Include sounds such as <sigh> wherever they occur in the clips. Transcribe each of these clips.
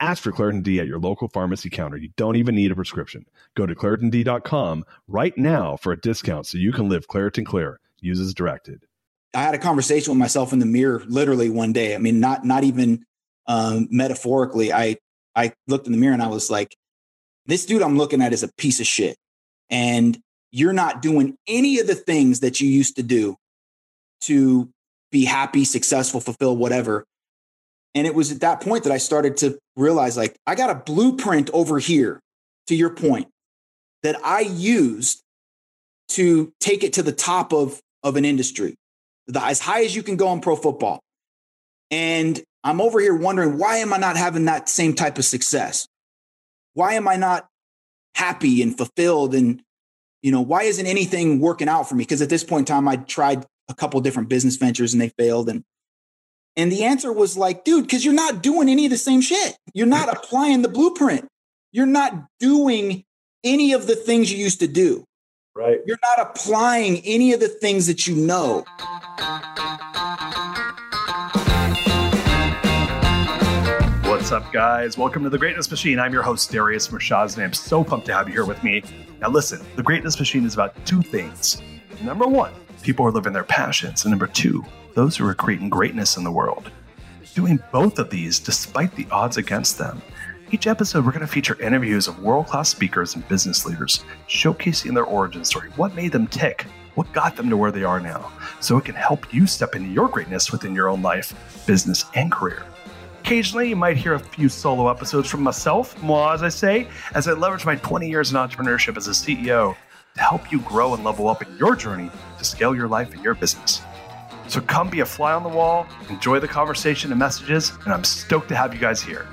Ask for Claritin D at your local pharmacy counter. You don't even need a prescription. Go to ClaritinD.com right now for a discount so you can live Claritin Clear. Use as directed. I had a conversation with myself in the mirror literally one day. I mean, not not even um, metaphorically. I I looked in the mirror and I was like, "This dude I'm looking at is a piece of shit, and you're not doing any of the things that you used to do to be happy, successful, fulfill whatever." And it was at that point that I started to realize like, I got a blueprint over here, to your point, that I used to take it to the top of, of an industry, the, as high as you can go in pro football. And I'm over here wondering, why am I not having that same type of success? Why am I not happy and fulfilled? And, you know, why isn't anything working out for me? Because at this point in time, I tried a couple different business ventures and they failed. And and the answer was like, dude, because you're not doing any of the same shit. You're not applying the blueprint. You're not doing any of the things you used to do. Right. You're not applying any of the things that you know. What's up, guys? Welcome to the Greatness Machine. I'm your host, Darius Mirshahzadeh, I'm so pumped to have you here with me. Now, listen, the Greatness Machine is about two things. Number one, people are living their passions. And number two, those who are creating greatness in the world. Doing both of these despite the odds against them. Each episode, we're going to feature interviews of world class speakers and business leaders, showcasing their origin story, what made them tick, what got them to where they are now, so it can help you step into your greatness within your own life, business, and career. Occasionally, you might hear a few solo episodes from myself, moi, as I say, as I leverage my 20 years in entrepreneurship as a CEO to help you grow and level up in your journey to scale your life and your business. So come be a fly on the wall, enjoy the conversation and messages, and I'm stoked to have you guys here.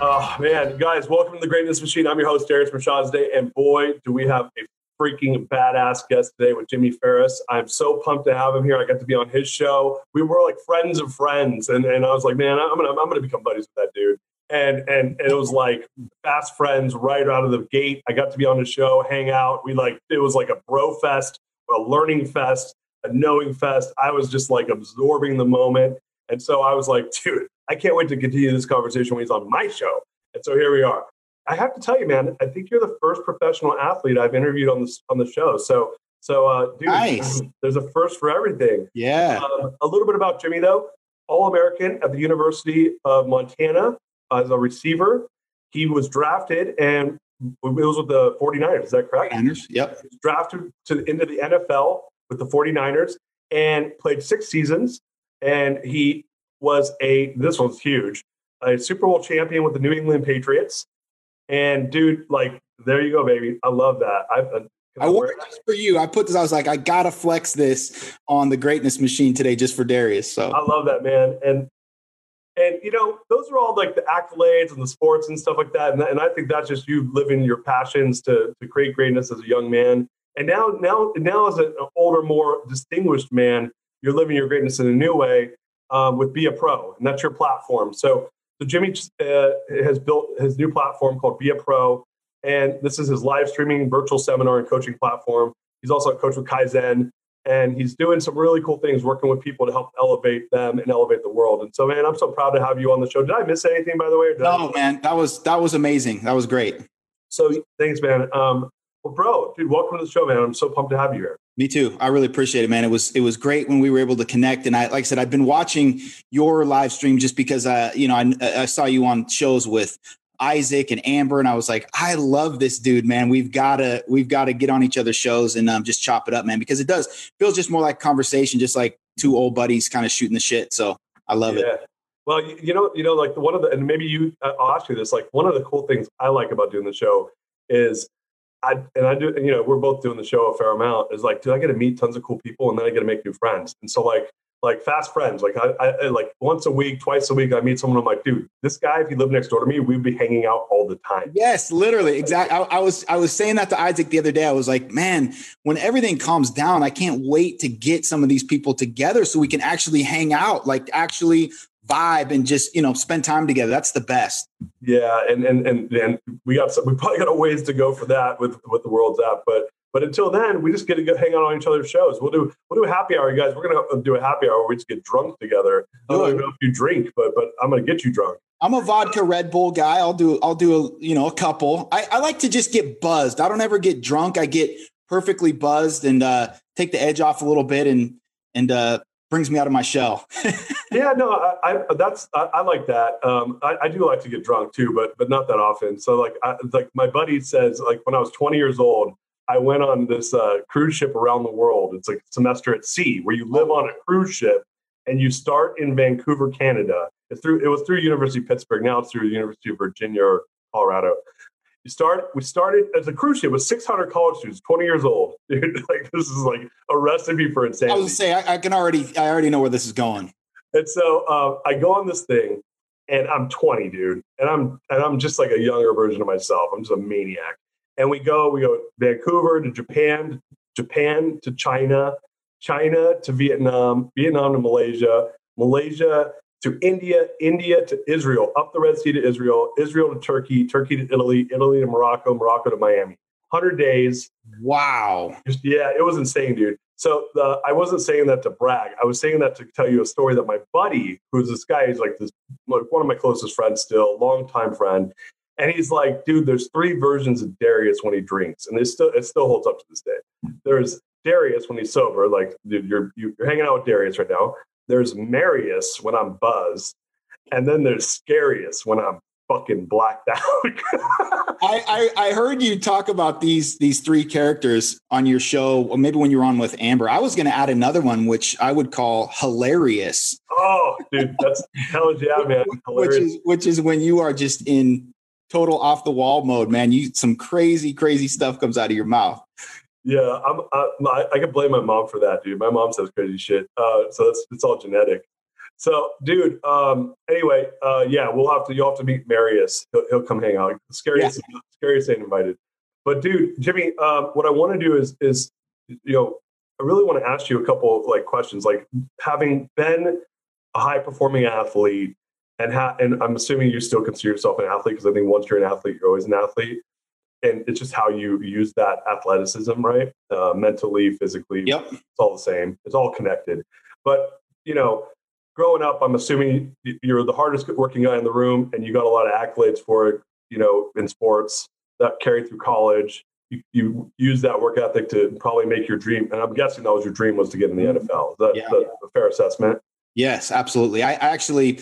Oh man, guys, welcome to the Greatness Machine. I'm your host, Darius Mirshahzadeh today, and boy, do we have a freaking badass guest today with Jimmy Farris. I'm so pumped to have him here. I got to be on his show. We were like friends of friends, and, and I was like, man, I'm gonna I'm gonna become buddies with that dude and and and it was like fast friends right out of the gate. I got to be on the show, hang out. We like it was like a bro fest, a learning fest, a knowing fest. I was just like absorbing the moment, and so I was like, dude, I can't wait to continue this conversation when he's on my show. And so here we are. I have to tell you, man, I think you're the first professional athlete I've interviewed on this on the show. So so, uh, dude, nice. there's a first for everything. Yeah. Um, a little bit about Jimmy though. All American at the University of Montana as a receiver. He was drafted and it was with the 49ers. Is that correct? Niners, yep. He was drafted to into the NFL with the 49ers and played six seasons. And he was a, this one's huge, a Super Bowl champion with the New England Patriots. And dude, like, there you go, baby. I love that. I, uh, I wore it just for you. I put this. I was like, I gotta flex this on the greatness machine today, just for Darius. So I love that, man. And and you know, those are all like the accolades and the sports and stuff like that. And, and I think that's just you living your passions to to create greatness as a young man. And now, now, now as an older, more distinguished man, you're living your greatness in a new way um, with Be a Pro, and that's your platform. So, so Jimmy uh, has built his new platform called Be a Pro, and this is his live streaming virtual seminar and coaching platform. He's also a coach with Kaizen, and he's doing some really cool things working with people to help elevate them and elevate the world. And so man i'm so proud to have you on the show. Did i miss anything by the way no man that was that was amazing. That was great. So thanks man. Um well bro dude welcome to the show man i'm so pumped to have you here me too i really appreciate it man it was it was great when we were able to connect and i like i said i've been watching your live stream just because uh you know i, I saw you on shows with Isaac and Amber, and I was like, I love this dude, man. We've got to we've got to get on each other's shows and um, just chop it up, man, because it does feels just more like conversation, just like two old buddies kind of shooting the shit. So I love yeah. it. Well, you know, you know, like one of the and maybe you, uh, I'll ask you this. Like one of the cool things I like about doing the show is I and I do, you know, we're both doing the show a fair amount. Is like, do I get to meet tons of cool people and then I get to make new friends? And so, like, like fast friends. Like I, I, like once a week, twice a week, I meet someone. I'm like, dude, this guy, if he lived next door to me, we'd be hanging out all the time. Yes, literally, exactly. I, I, was I was saying that to Isaac the other day. I was like, man, when everything calms down, I can't wait to get some of these people together so we can actually hang out, like actually vibe and just you know spend time together. That's the best. Yeah, and and and and we got some, we probably got a ways to go for that with with the world's app, but but until then, we just get to go hang out on each other's shows. We'll do we'll do a happy hour, you guys. We're gonna do a happy hour where we just get drunk together. I don't know if you drink, but but I'm gonna get you drunk. I'm a vodka Red Bull guy. I'll do I'll do a you know a couple. I, I like to just get buzzed. I don't ever get drunk. I get perfectly buzzed and uh, take the edge off a little bit and and uh, brings me out of my shell. <laughs> yeah, no, I, I that's I, I, like that. Um, I, I, do like to get drunk too, but but not that often. So like I, like my buddy says, like when I was 20 years old, I went on this uh, cruise ship around the world. It's like a semester at sea where you live on a cruise ship and you start in Vancouver, Canada. It's through it was through University of Pittsburgh. Now it's through the University of Virginia or Colorado. You start. We started as a cruise ship with 600 college students, 20 years old. <laughs> Dude, like this is like a recipe for insanity. I was say I, I, can already I already know where this is going. And so uh, I go on this thing, and I'm 20, dude, and I'm and I'm just like a younger version of myself. I'm just a maniac and we go we go Vancouver to Japan, Japan to China, China to Vietnam, Vietnam to Malaysia, Malaysia to India, India to Israel, up the Red Sea to Israel, Israel to Turkey, Turkey to Italy, Italy to Morocco, Morocco to Miami. 100 days. Wow. Just, yeah, it was insane, dude. So the, I wasn't saying that to brag. I was saying that to tell you a story that my buddy, who's this guy, he's like this, like one of my closest friends still, longtime friend. And he's like, dude, there's three versions of Darius when he drinks, and it still it still holds up to this day. There's Darius when he's sober, like dude, you're you're hanging out with Darius right now. There's Marius when I'm buzzed, and then there's Scarius when I'm fucking blacked <laughs> out. I, I, I heard you talk about these these three characters on your show, or maybe when you were on with Amber. I was going to add another one, which I would call hilarious. Oh, dude, that's hell yeah, man. <laughs> Hilarious. Which is which is when you are just in total off the wall mode, man. You some crazy, crazy stuff comes out of your mouth. Yeah, I'm, I, I can blame my mom for that, dude. My mom says crazy shit, uh, so it's it's all genetic. So, dude. Um, anyway, uh, yeah, we'll have to. You'll have to meet Marius. He'll, he'll come hang out. Scariest, yeah. scariest ain't invited. But, dude, Jimmy, um, what I want to do is is you know, I really want to ask you a couple like questions. Like having been a high performing athlete, and ha- and I'm assuming you still consider yourself an athlete because I think once you're an athlete, you're always an athlete, and it's just how you use that athleticism, right? Uh, mentally, physically, yep. it's all the same. It's all connected. But you know, growing up, I'm assuming you're the hardest working guy in the room, and you got a lot of accolades for it. You know, in sports that carried through college. You, you use that work ethic to probably make your dream, and I'm guessing that was your dream was to get in the NFL. Is that, yeah. that a fair assessment? Yes, absolutely. I, I actually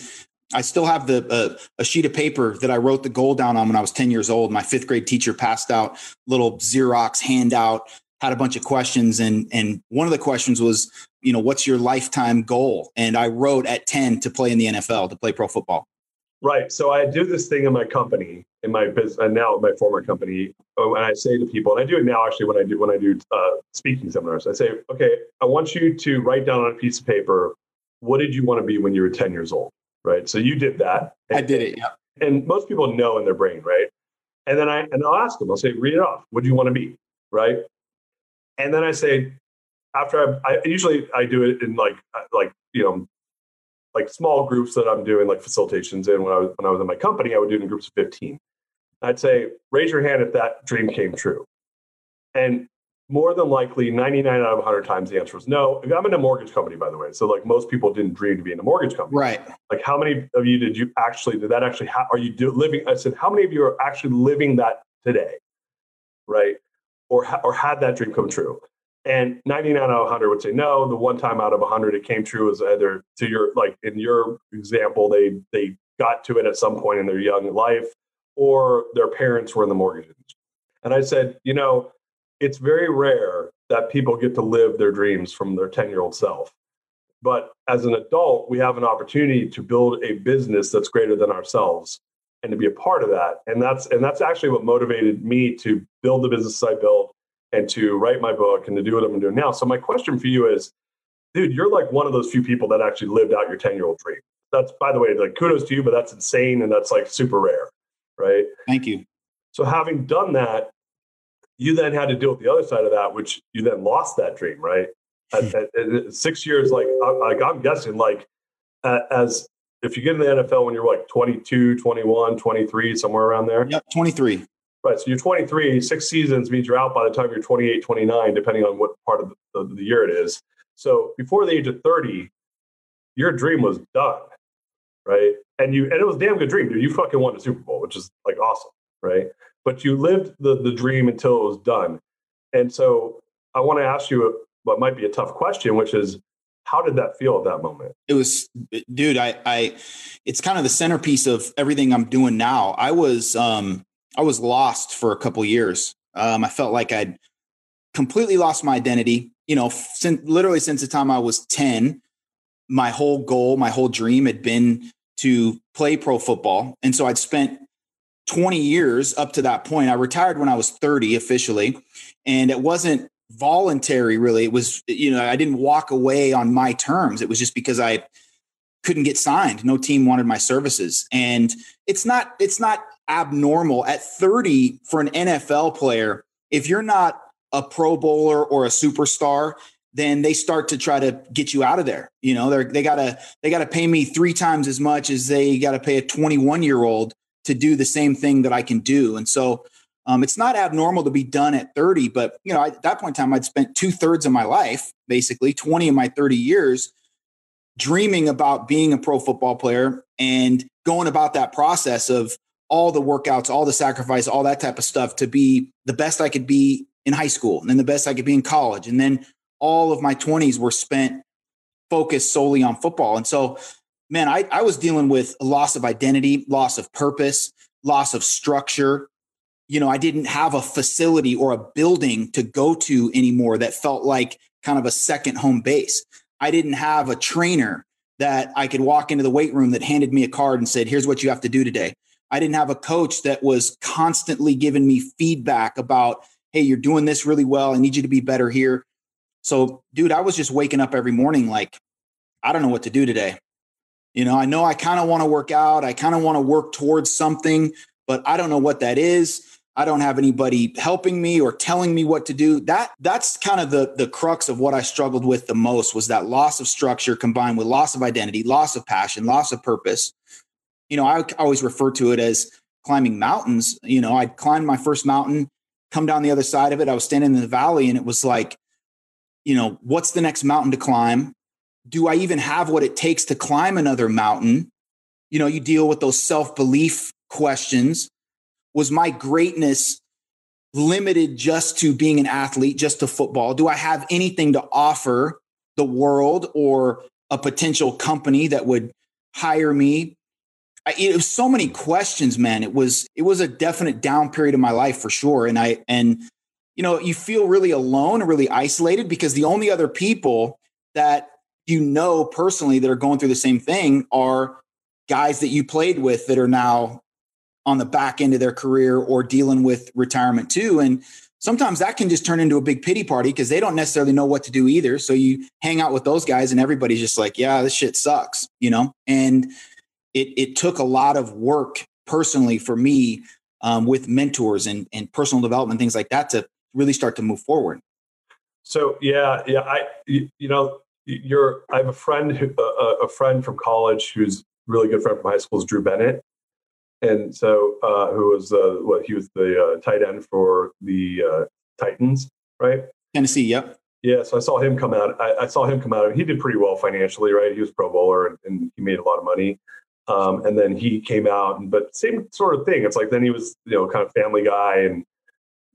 I still have the uh, a sheet of paper that I wrote the goal down on when I was 10 years old. My fifth grade teacher passed out little Xerox handout, had a bunch of questions, and and one of the questions was, you know, what's your lifetime goal? And I wrote at 10 to play in the NFL, to play pro football. Right. So I do this thing in my company, in my business, and now my former company, oh, and I say to people, and I do it now actually when I do when I do uh, speaking seminars. I say, okay, I want you to write down on a piece of paper, what did you want to be when you were 10 years old? Right? So you did that. I did it. Yeah. And most people know in their brain, right? And then I and I'll ask them. I'll say, read it off. What do you want to be, right? And then I say, after I, I usually I do it in like uh, like you know like small groups that I'm doing like facilitations in when I was when I was in my company, I would do it in groups of 15. I'd say, raise your hand if that dream came true. And more than likely 99 out of 100 times the answer is no. I'm in a mortgage company by the way so like most people didn't dream to be in a mortgage company. Right. Like how many of you did you actually did that actually ha- are you do, living i said how many of you are actually living that today? Right? Or or had that dream come true? And 99 out of 100 would say no. The one time out of 100 it came true was either to your like in your example they they got to it at some point in their young life or their parents were in the mortgage industry. And i said you know it's very rare that people get to live their dreams from their 10 year old self. But as an adult, we have an opportunity to build a business that's greater than ourselves and to be a part of that. And that's and that's actually what motivated me to build the business I built and to write my book and to do what I'm doing now. So my question for you is dude, you're like one of those few people that actually lived out your 10 year old dream. That's, by the way, like kudos to you, but that's insane and that's like super rare. Right. Thank you. So, having done that, you then had to deal with the other side of that, which you then lost that dream, right? at, hmm. at, at six years, like, like I'm guessing, like, as if you get in the NFL when you're like 22, 21, 23, somewhere around there. Yep, 23. Right. So you're 23, six seasons means you're out by the time you're 28, 29, depending on what part of the, the, the year it is. So before the age of 30, your dream was done. Right. And you, and it was a damn good dream, dude. You fucking won the Super Bowl, which is like awesome. Right. But you lived the, the dream until it was done. And so I want to ask you what might be a tough question, which is how did that feel at that moment? It was, dude, I, I, it's kind of the centerpiece of everything I'm doing now. I was, um, I was lost for a couple years. Um, I felt like I'd completely lost my identity. You know, since literally since the time I was 10, my whole goal, my whole dream had been to play pro football. And so I'd spent 20 years up to that point. I retired when I was 30 officially. And it wasn't voluntary really. It was you know i didn't walk away on my terms. It was just because i couldn't get signed. No team wanted my services. And it's not it's not abnormal. At 30 for an nfl player if you're not a pro bowler or a superstar then they start to try to get you out of there. You know they're they gotta they gotta pay me three times as much as they gotta pay a 21 year old to do the same thing that i can do and so um, it's not abnormal to be done at 30, but you know, at that point in time, I'd spent two thirds of my life, basically 20 of my 30 years, dreaming about being a pro football player and going about that process of all the workouts, all the sacrifice, all that type of stuff to be the best I could be in high school and then the best I could be in college. And then all of my 20s were spent focused solely on football. And so, man, I, I was dealing with loss of identity, loss of purpose, loss of structure, you know, I didn't have a facility or a building to go to anymore that felt like kind of a second home base. I didn't have a trainer that I could walk into the weight room that handed me a card and said, here's what you have to do today. I didn't have a coach that was constantly giving me feedback about, hey, you're doing this really well. I need you to be better here. So, dude, I was just waking up every morning like, I don't know what to do today. You know, I know I kind of want to work out. I kind of want to work towards something, but I don't know what that is. I don't have anybody helping me or telling me what to do. That that's kind of the the crux of what I struggled with the most was that loss of structure combined with loss of identity, loss of passion, loss of purpose. You know, I always refer to it as climbing mountains. You know, I'd climb my first mountain, come down the other side of it. I was standing in the valley and it was like, you know, what's the next mountain to climb? Do I even have what it takes to climb another mountain? You know, you deal with those self belief questions was my greatness limited just to being an athlete, just to football? Do I have anything to offer the world or a potential company that would hire me? I, it was so many questions, man. It was it was a definite down period of my life for sure, and I and you know you feel really alone and really isolated because the only other people that you know personally that are going through the same thing are guys that you played with that are now on the back end of their career or dealing with retirement too. And sometimes that can just turn into a big pity party because they don't necessarily know what to do either. So you hang out with those guys and everybody's just like, yeah, this shit sucks, you know? And it, it took a lot of work personally for me um, with mentors and, and personal development, things like that to really start to move forward. So yeah, yeah, I, you, you know, you're, I have a friend who, uh, a friend from college who's really good friend from high school is Drew Bennett and so uh, who was uh, what he was the uh, tight end for the uh, Titans, right? Tennessee, yep. Yeah, so I saw him come out. I, I, saw him come out. He did pretty well financially, right? He was Pro Bowler and, and he made a lot of money. Um, and then he came out, but same sort of thing. It's like then he was, you know, kind of family guy and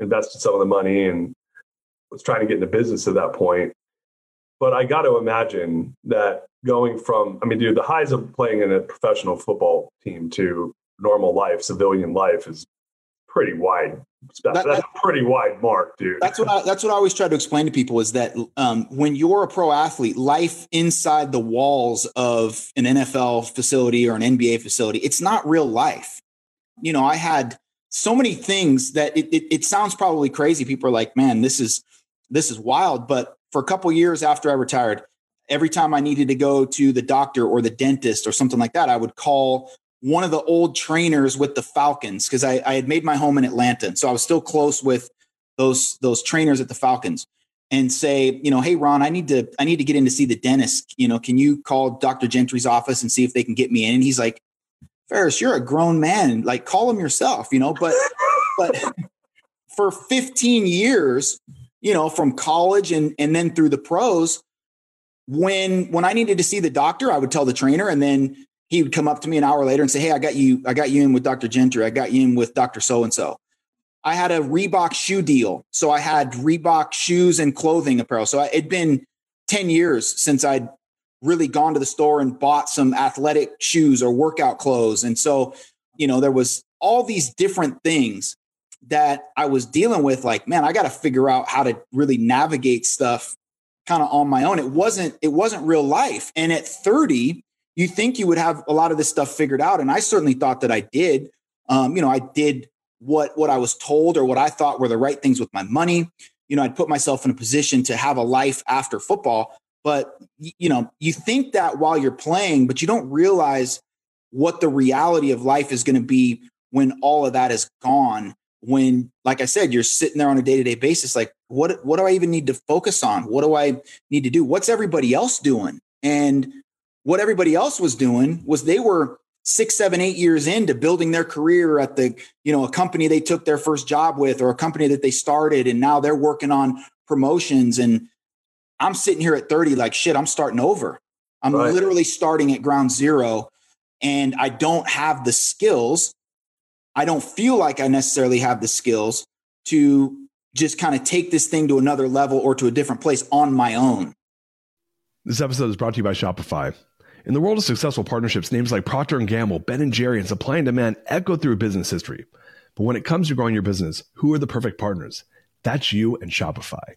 invested some of the money and was trying to get into business at that point. But I got to imagine that going from, I mean, dude, the highs of playing in a professional football team to normal life, civilian life is pretty wide. That, that's a pretty wide mark, dude. That's what I, that's what I always try to explain to people is that um, when you're a pro athlete, life inside the walls of an NFL facility or an NBA facility, it's not real life. You know, I had so many things that it, it, it sounds probably crazy. People are like, "Man, this is this is wild." But for a couple years after I retired, every time I needed to go to the doctor or the dentist or something like that, I would call one of the old trainers with the Falcons because I, I, had made my home in Atlanta. So I was still close with those those trainers at the Falcons and say, you know, hey Ron, I need to I need to get in to see the dentist. You know, can you call Dr. Gentry's office and see if they can get me in? And he's like, Farris, you're a grown man. Like call him yourself, you know, but but <laughs> for 15 years, you know, from college and and then through the pros, when when I needed to see the doctor, I would tell the trainer and then he would come up to me an hour later and say, Hey, I got you, I got you in with Dr. Gentry, I got you in with Dr. So and so. I had a Reebok shoe deal. So I had Reebok shoes and clothing apparel. So it'd been 10 years since I'd really gone to the store and bought some athletic shoes or workout clothes. And so, you know, there was all these different things that I was dealing with. Like, man, I got to figure out how to really navigate stuff kind of on my own. It wasn't, it wasn't real life. And at 30, you think you would have a lot of this stuff figured out. And I certainly thought that I did. Um, you know, I did what what I was told or what I thought were the right things with my money. You know, I'd put myself in a position to have a life after football. But you know, you think that while you're playing, but you don't realize what the reality of life is going to be when all of that is gone. When, like I said, you're sitting there on a day to day basis, like, what what do I even need to focus on? What do I need to do? What's everybody else doing? And what everybody else was doing was they were six, seven, eight years into building their career at the, you know, a company they took their first job with or a company that they started and now they're working on promotions. And I'm sitting here at 30, like shit, I'm starting over. I'm right. literally starting at ground zero and I don't have the skills. I don't feel like I necessarily have the skills to just kind of take this thing to another level or to a different place on my own. This episode is brought to you by Shopify. In the world of successful partnerships, names like Procter & Gamble, Ben & Jerry, and Supply and Demand echo through business history. But when it comes to growing your business, who are the perfect partners? That's you and Shopify.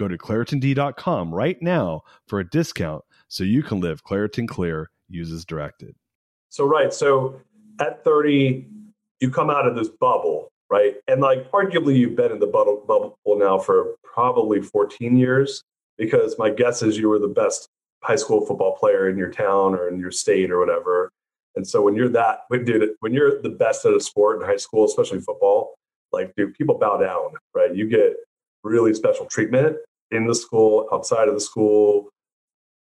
Go to ClaritinD.com right now for a discount so you can live Claritin Clear, uses directed. So, right. So at 30, you come out of this bubble, right? And like, arguably, you've been in the bubble, bubble now for probably 14 years because my guess is you were the best high school football player in your town or in your state or whatever. And so when you're that, dude, when you're the best at a sport in high school, especially football, like, dude, people bow down, right? You get really special treatment in the school, outside of the school,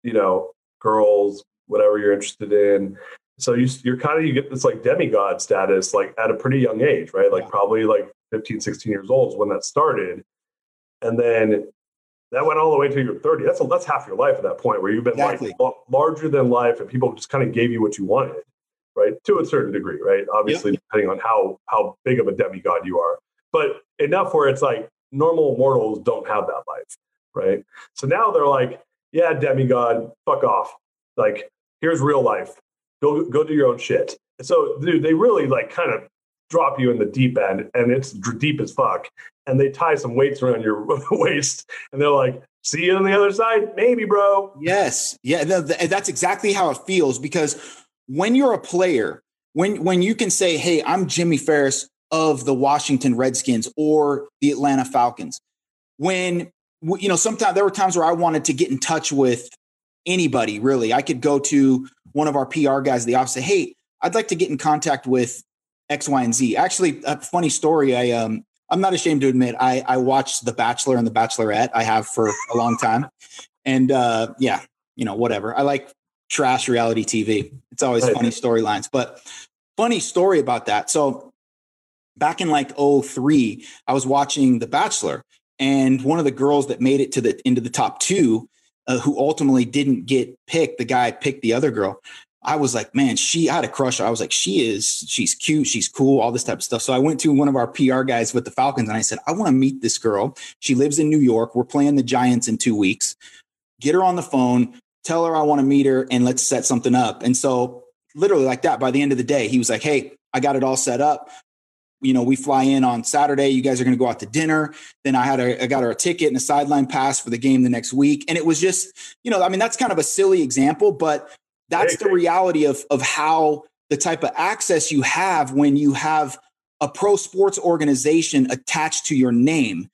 you know, girls, whatever you're interested in. So you, you're kind of, you get this like demigod status, like at a pretty young age, right? Like yeah. probably like 15, 16 years old is when that started. And then that went all the way to your 30. That's a, that's half your life at that point where you've been exactly. like larger than life and people just kind of gave you what you wanted, right? To a certain degree, right? Obviously, yep. depending on how how big of a demigod you are, but enough where it's like normal mortals don't have that life, right? So now they're like, yeah, demigod, fuck off. Like, here's real life. Go go do your own shit. So, dude, they really like kind of drop you in the deep end and it's deep as fuck. And they tie some weights around your <laughs> waist and they're like, see you on the other side? Maybe, bro. Yes. Yeah. That's exactly how it feels because when you're a player, when, when you can say, hey, I'm Jimmy Farris of the Washington Redskins or the Atlanta Falcons, when, you know, sometimes there were times where I wanted to get in touch with anybody really. I could go to one of our PR guys at the office, say, hey, I'd like to get in contact with X, Y, and Z. Actually, a funny story. I um, I'm not ashamed to admit I I watched The Bachelor and The Bachelorette. I have for a long time, and uh, yeah, you know, whatever. I like trash reality TV. It's always funny storylines, but funny story about that. So back in like 03, I was watching The Bachelor, and one of the girls that made it to the into the top two, uh, who ultimately didn't get picked, the guy picked the other girl. I was like, man, she I had a crush. I was like, she is, she's cute, she's cool, all this type of stuff. So I went to one of our PR guys with the Falcons and I said, I want to meet this girl. She lives in New York. We're playing the Giants in two weeks. Get her on the phone, tell her I want to meet her, and let's set something up. And so, literally, like that, by the end of the day, he was like, Hey, I got it all set up. You know, we fly in on Saturday. You guys are going to go out to dinner. Then I had a, I got her a ticket and a sideline pass for the game the next week. And it was just, you know, I mean, that's kind of a silly example, but that's the reality of of how the type of access you have when you have a pro sports organization attached to your name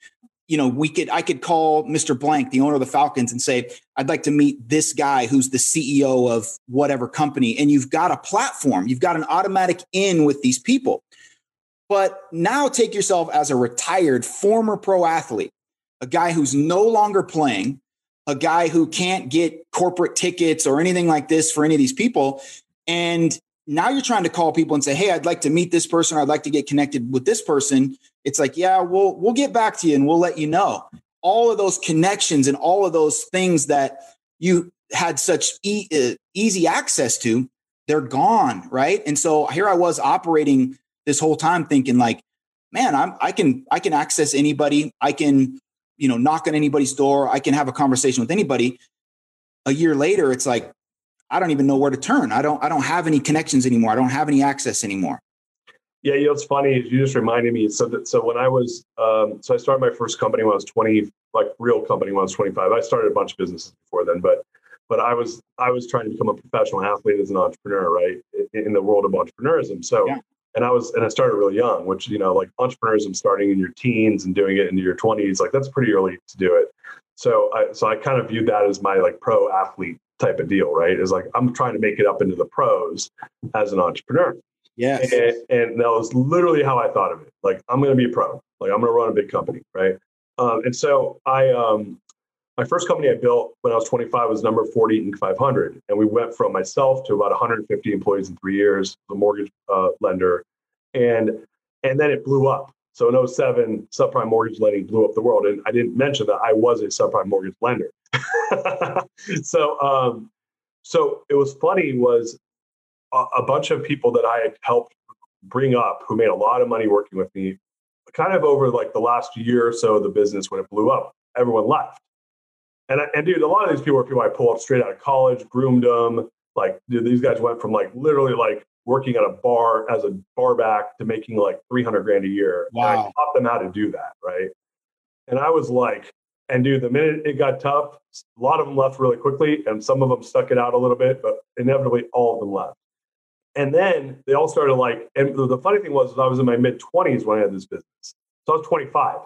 you know we could i could call mr blank the owner of the falcons and say i'd like to meet this guy who's the ceo of whatever company and you've got a platform you've got an automatic in with these people but now take yourself as a retired former pro athlete a guy who's no longer playing a guy who can't get corporate tickets or anything like this for any of these people. And now you're trying to call people and say, "Hey, I'd like to meet this person. I'd like to get connected with this person." It's like, "Yeah, we'll we'll get back to you and we'll let you know." All of those connections and all of those things that you had such e- uh, easy access to, they're gone, right? And so here I was operating this whole time thinking like, "Man, I'm I can I can access anybody. I can you know, knock on anybody's door. I can have a conversation with anybody. A year later, it's like, I don't even know where to turn. I don't, I don't have any connections anymore. I don't have any access anymore. Yeah, you know, it's funny. You just reminded me. So, that, so when I was, um, so I started my first company when I was 20, like real company when I was 25. I started a bunch of businesses before then, but, but I was, I was trying to become a professional athlete as an entrepreneur, right? In, in the world of entrepreneurism. So yeah and I was and I started really young, which you know, like entrepreneurism starting in your teens and doing it into your twenties, like that's pretty early to do it. So I so I kind of viewed that as my like pro athlete type of deal, right? Is like I'm trying to make it up into the pros as an entrepreneur. Yes. And, and that was literally how I thought of it. Like I'm going to be a pro. Like I'm going to run a big company, right? Um, and so I um, my first company I built when I was 25 was number 40 Inc. 500. And we went from myself to about 150 employees in three years, the mortgage uh, lender. And, and then it blew up. So in 07, subprime mortgage lending blew up the world. And I didn't mention that I was a subprime mortgage lender. <laughs> so, um, so it was funny was a, a bunch of people that I had helped bring up who made a lot of money working with me kind of over like the last year or so of the business when it blew up, everyone left. And, and dude, a lot of these people are people I pull up straight out of college, groomed them. Like, dude, these guys went from like literally like working at a bar as a bar back to making like 300 grand a year. Wow. And I taught them how to do that. Right. And I was like, and dude, the minute it got tough, a lot of them left really quickly, and some of them stuck it out a little bit, but inevitably all of them left. And then they all started like, and the funny thing was, I was in my mid 20s when I had this business. So I was 25.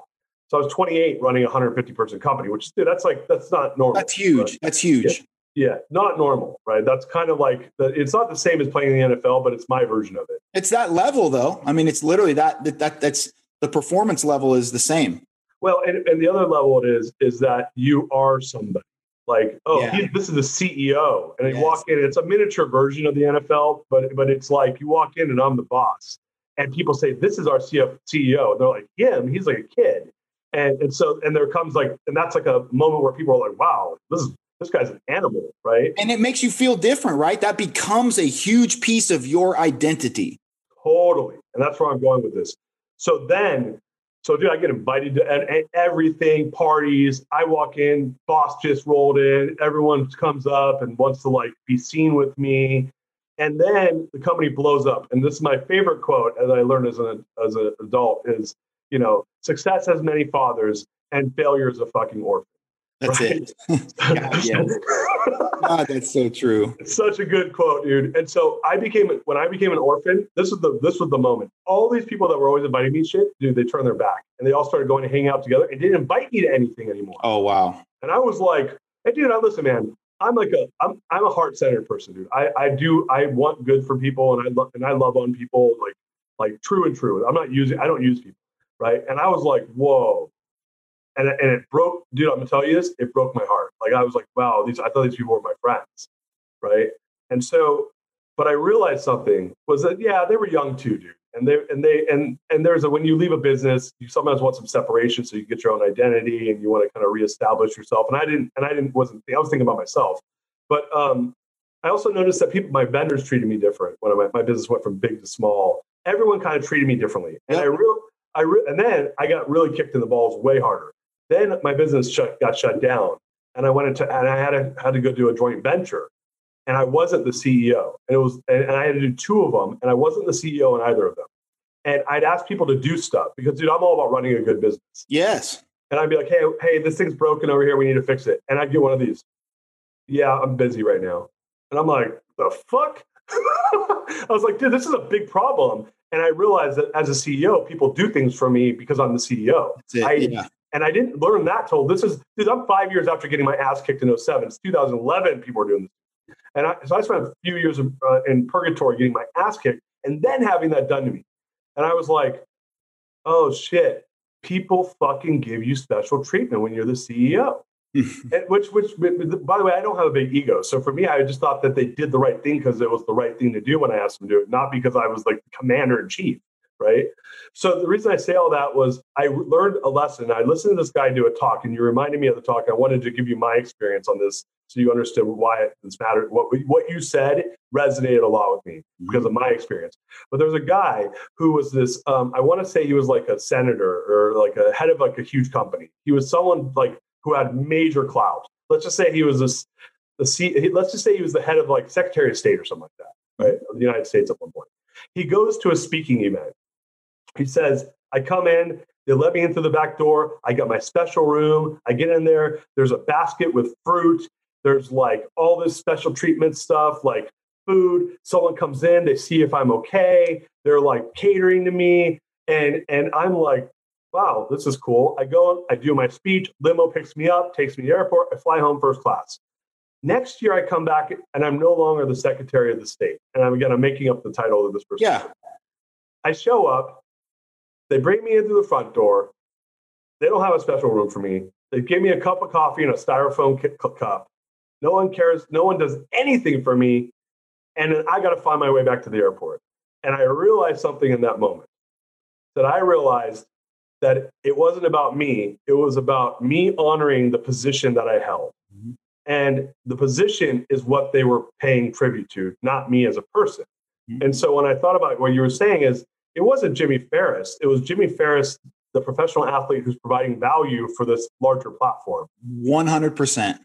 So I was 28 running a 150 person company, which dude, that's like, that's not normal. That's huge. That's huge. Yeah. yeah. not normal, right? That's kind of like, the, it's not the same as playing in the NFL, but it's my version of it. It's that level though. I mean, it's literally that, that, that that's the performance level is the same. Well, and, and the other level it is, is that you are somebody. Like, oh, yeah. he, this is the CEO, and you yes. walk in. It's a miniature version of the NFL, but but it's like you walk in and I'm the boss, and people say this is our CF, CEO. And they're like him. He's like a kid, and and so and there comes like, and that's like a moment where people are like, wow, this is this guy's an animal, right? And it makes you feel different, right? That becomes a huge piece of your identity. Totally, and that's where I'm going with this. So then so, dude, I get invited to everything, parties. I walk in, boss just rolled in. Everyone comes up and wants to like be seen with me. And then the company blows up. And this is my favorite quote, as I learned as an as an adult, is you know, success has many fathers, and failure is a fucking orphan. That's right? it. God, yes. God, that's so true. It's such a good quote, dude. And so I became when I became an orphan. This was the this was the moment. All these people that were always inviting me shit, dude, they turned their back and they all started going to hang out together and didn't invite me to anything anymore. Oh wow. And I was like, hey, dude, now listen, man. I'm like a I'm I'm a heart centered person, dude. I I do I want good for people and I love and I love on people like like true and true. I'm not using I don't use people, right? And I was like, whoa, and and it broke, dude. I'm gonna tell you this. It broke my heart. Like I was like, wow, these. I thought these people were my friends, right? And so, but I realized something was that yeah, they were young too, dude. And they and they and and there's a when you leave a business, you sometimes want some separation so you get your own identity and you want to kind of reestablish yourself. And I didn't. And I didn't. Wasn't. I was thinking about myself, but um, I also noticed that people, my vendors, treated me different when my, my business went from big to small. Everyone kind of treated me differently, and yep. I real. I re- and then I got really kicked in the balls way harder then my business shut, got shut down, and I went into and I had to had to go do a joint venture, and I wasn't the CEO, and it was and, I had to do two of them, and I wasn't the CEO in either of them. And I'd ask people to do stuff because, dude, I'm all about running a good business. Yes. And I'd be like, hey, hey, this thing's broken over here. We need to fix it. And I'd get one of these. Yeah, I'm busy right now. And I'm like, the fuck? <laughs> I was like, dude, this is a big problem. And I realized that as a CEO, people do things for me because I'm the CEO. I, yeah. And I didn't learn that till this is, dude, I'm five years after getting my ass kicked in 07. It's 2011, people are doing this. And I, so I spent a few years of, uh, in purgatory getting my ass kicked and then having that done to me. And I was like, oh shit, people fucking give you special treatment when you're the CEO. Which, which, by the way, I don't have a big ego. So for me, I just thought that they did the right thing because it was the right thing to do when I asked them to do it, not because I was like commander in chief right? So the reason I say all that was I learned a lesson. I listened to this guy do a talk, and you reminded me of the talk. I wanted to give you my experience on this, so you understood why this mattered. What what you said resonated a lot with me because of my experience. But there was a guy who was this. Um, I want to say he was like a senator or like a head of like a huge company. He was someone like who had major clout. Let's just say he was this. The C, let's just say he was the head of like Secretary of State or something like that, right? Of the United States at one point. He goes to a speaking event he says, I come in, they let me in through the back door. I got my special room. I get in there. There's a basket with fruit. There's like all this special treatment stuff, like food. Someone comes in, they see if I'm okay. They're like catering to me. And, and I'm like, wow, this is cool. I go, I do my speech. Limo picks me up, takes me to the airport. I fly home first class. Next year, I come back and I'm no longer the Secretary of the State. And I'm again, I'm making up the title of this person. Yeah. I show up they bring me in through the front door. They don't have a special room for me. They give me a cup of coffee in a styrofoam cup. No one cares. No one does anything for me. And then I got to find my way back to the airport. And I realized something in that moment that I realized that it wasn't about me. It was about me honoring the position that I held. Mm-hmm. And the position is what they were paying tribute to, not me as a person. Mm-hmm. And so when I thought about what you were saying is it wasn't Jimmy Farris. It was Jimmy Farris, the professional athlete who's providing value for this larger platform. 100%.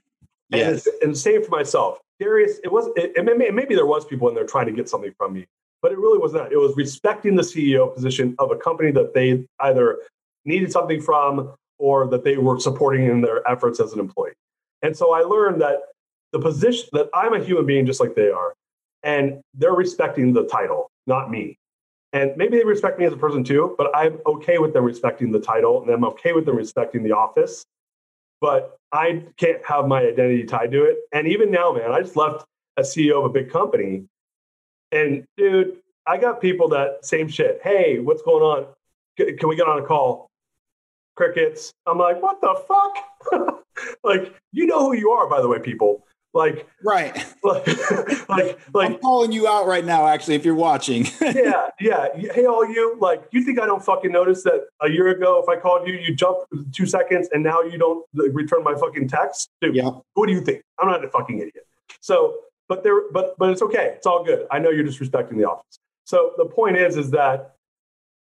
Yes. And, and same for myself. Darius, it was, it, it may, maybe there was people in there trying to get something from me, but it really was not. It was respecting the CEO position of a company that they either needed something from or that they were supporting in their efforts as an employee. And so I learned that the position that I'm a human being just like they are, and they're respecting the title, not me. And maybe they respect me as a person too, but I'm okay with them respecting the title and I'm okay with them respecting the office. But I can't have my identity tied to it. And even now, man, I just left a CEO of a big company. And dude, I got people that same shit. Hey, what's going on? Can we get on a call? Crickets. I'm like, what the fuck? <laughs> like, you know who you are, by the way, people. Like, right. <laughs> Like, like, like, I'm calling you out right now, actually, if you're watching. <laughs> yeah, yeah. Hey, all you, like, you think I don't fucking notice that a year ago, if I called you, you jump two seconds and now you don't return my fucking text? Dude, yeah. what do you think? I'm not a fucking idiot. So, but there, but, but it's okay. It's all good. I know you're disrespecting the office. So the point is, is that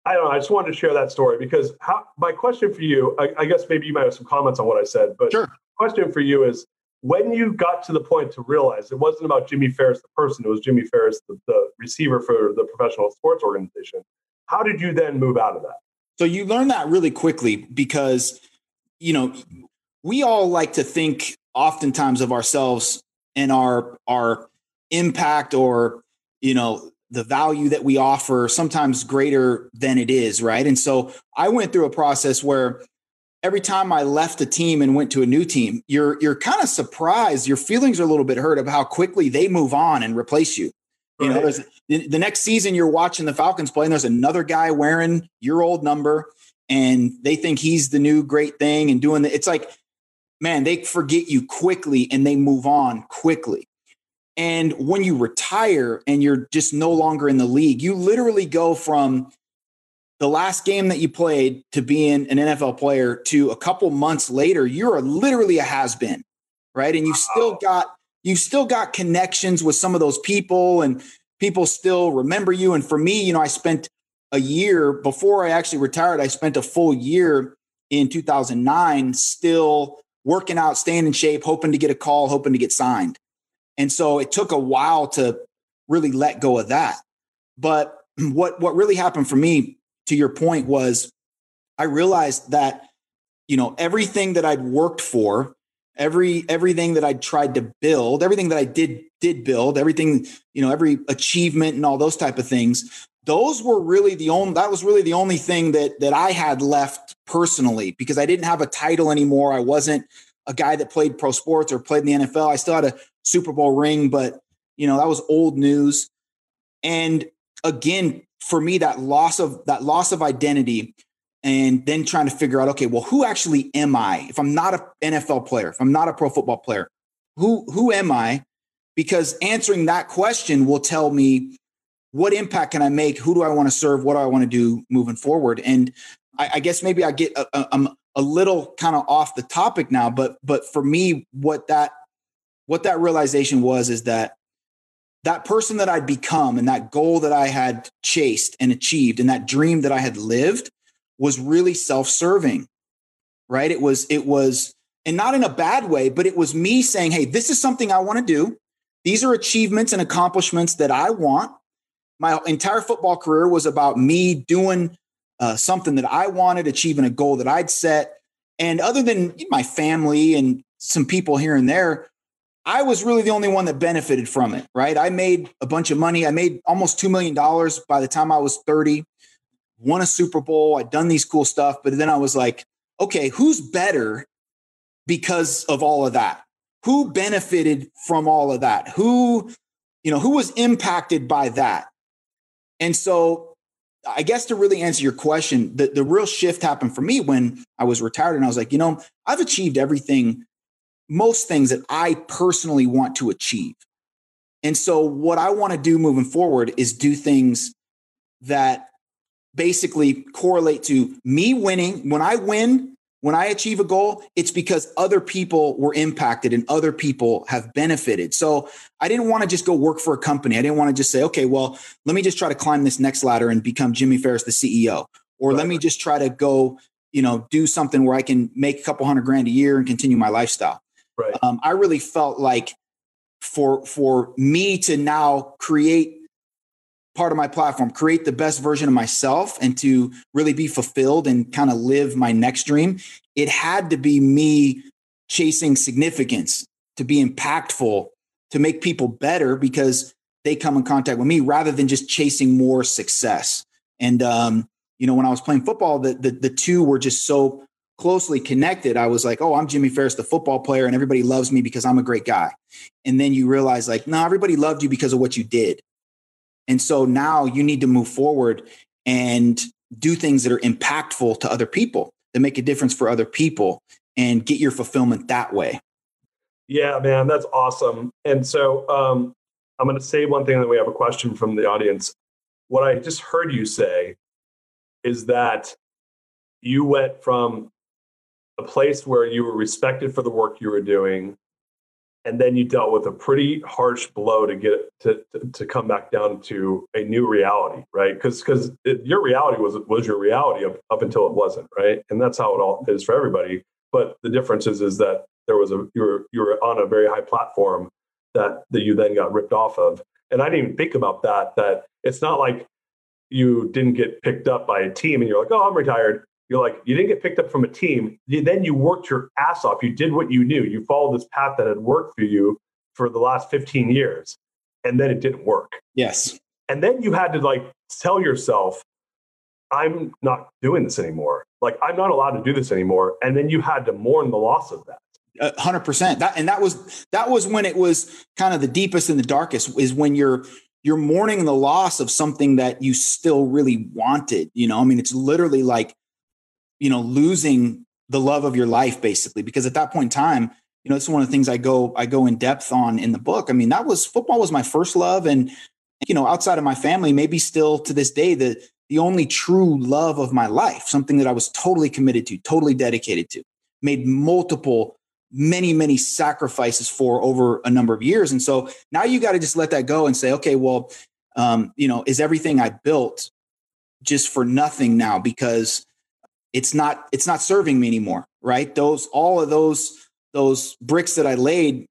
I don't know. I just wanted to share that story because how, my question for you, I, I, guess maybe you might have some comments on what I said, but sure. question for you is when you got to the point to realize it wasn't about Jimmy Farris, the person, it was Jimmy Farris, the, the receiver for the professional sports organization. How did you then move out of that? So you learn that really quickly because, you know, we all like to think oftentimes of ourselves and our our impact or you know the value that we offer sometimes greater than it is right? And so i went through a process where every time i left a team and went to a new team you're you're kind of surprised. Your feelings are a little bit hurt of how quickly they move on and replace you. You know there's the next season you're watching the falcons play and there's another guy wearing your old number and they think he's the new great thing and doing the it's like man they forget you quickly and they move on quickly and when you retire and you're just no longer in the league, you literally go from the last game that you played to being an NFL player to a couple months later, you're literally a has been, right? And you've still got you've still got connections with some of those people and people still remember you. And for me, you know, I spent a year before I actually retired, I spent a full year in 2009 still working out, staying in shape, hoping to get a call, hoping to get signed. And so it took a while to really let go of that. But <clears throat> what what really happened for me to your point was I realized that you know everything that I'd worked for, every everything that I'd tried to build, everything that I did did build, everything, you know, every achievement and all those type of things, those were really the only that was really the only thing that that I had left personally because I didn't have a title anymore. I wasn't a guy that played pro sports or played in the NFL. I still had a Super Bowl ring, but you know, that was old news. And again, for me, that loss of that loss of identity and then trying to figure out, okay, well, who actually am I? If I'm not an NFL player, if I'm not a pro football player, who who am I? Because answering that question will tell me what impact can I make? Who do I want to serve? What do I want to do moving forward? And I, I guess maybe I get a, a, a little kind of off the topic now, but but for me, what that what that realization was is that that person that I'd become and that goal that I had chased and achieved and that dream that I had lived was really self-serving. Right? It was it was and not in a bad way, but it was me saying, "Hey, this is something I want to do. These are achievements and accomplishments that I want." My entire football career was about me doing uh, something that I wanted, achieving a goal that I'd set. And other than my family and some people here and there, I was really the only one that benefited from it, right? I made a bunch of money. I made almost $2 million by the time I was 30, won a Super Bowl. I'd done these cool stuff. But then I was like, okay, who's better because of all of that? Who benefited from all of that? Who, you know, who was impacted by that? And so I guess to really answer your question, the, the real shift happened for me when I was retired and I was like, you know, I've achieved everything most things that I personally want to achieve. And so, what I want to do moving forward is do things that basically correlate to me winning. When I win, when I achieve a goal, it's because other people were impacted and other people have benefited. So I didn't want to just go work for a company. I didn't want to just say, okay, well, let me just try to climb this next ladder and become Jimmy Farris, the CEO. Or right. let me just try to go, you know, do something where I can make a couple hundred grand a year and continue my lifestyle. Right. Um, I really felt like for for me to now create part of my platform, create the best version of myself, and to really be fulfilled and kind of live my next dream, it had to be me chasing significance to be impactful to make people better because they come in contact with me rather than just chasing more success. And um, you know, when I was playing football, the, the the two were just so closely connected. I was like, oh, I'm Jimmy Farris, the football player, and everybody loves me because I'm a great guy. And then you realize, like, no, everybody loved you because of what you did. And so now you need to move forward and do things that are impactful to other people, that make a difference for other people, and get your fulfillment that way. Yeah, man, that's awesome. And so um, I'm going to say one thing, and then we have a question from the audience. What I just heard you say is that you went from a place where you were respected for the work you were doing and then you dealt with a pretty harsh blow to get to, to, come back down to a new reality right? Because because your reality was was your reality up, up until it wasn't right? And that's how it all is for everybody. But the difference is is that there was a you were you were on a very high platform that that you then got ripped off of. And i didn't even think about that that it's not like you didn't get picked up by a team and you're like oh i'm retired you're like you didn't get picked up from a team. Then you worked your ass off. You did what you knew. You followed this path that had worked for you for the last 15 years and then it didn't work. Yes. And then you had to like tell yourself i'm not doing this anymore. Like i'm not allowed to do this anymore. And then you had to mourn the loss of that. Hundred percent. That and that was that was when it was kind of the deepest and the darkest is when you're you're mourning the loss of something that you still really wanted. You know, I mean, it's literally like you know, losing the love of your life basically, because at that point in time, you know, it's one of the things I go, I go in depth on in the book. I mean, that was football was my first love. And, you know, outside of my family, maybe still to this day, the, the only true love of my life, something that I was totally committed to, totally dedicated to, made multiple, many, many sacrifices for over a number of years. And so now you got to just let that go and say, okay, well, um, you know, is everything I built just for nothing now? Because it's not it's not serving me anymore right? Those all of those those bricks that i laid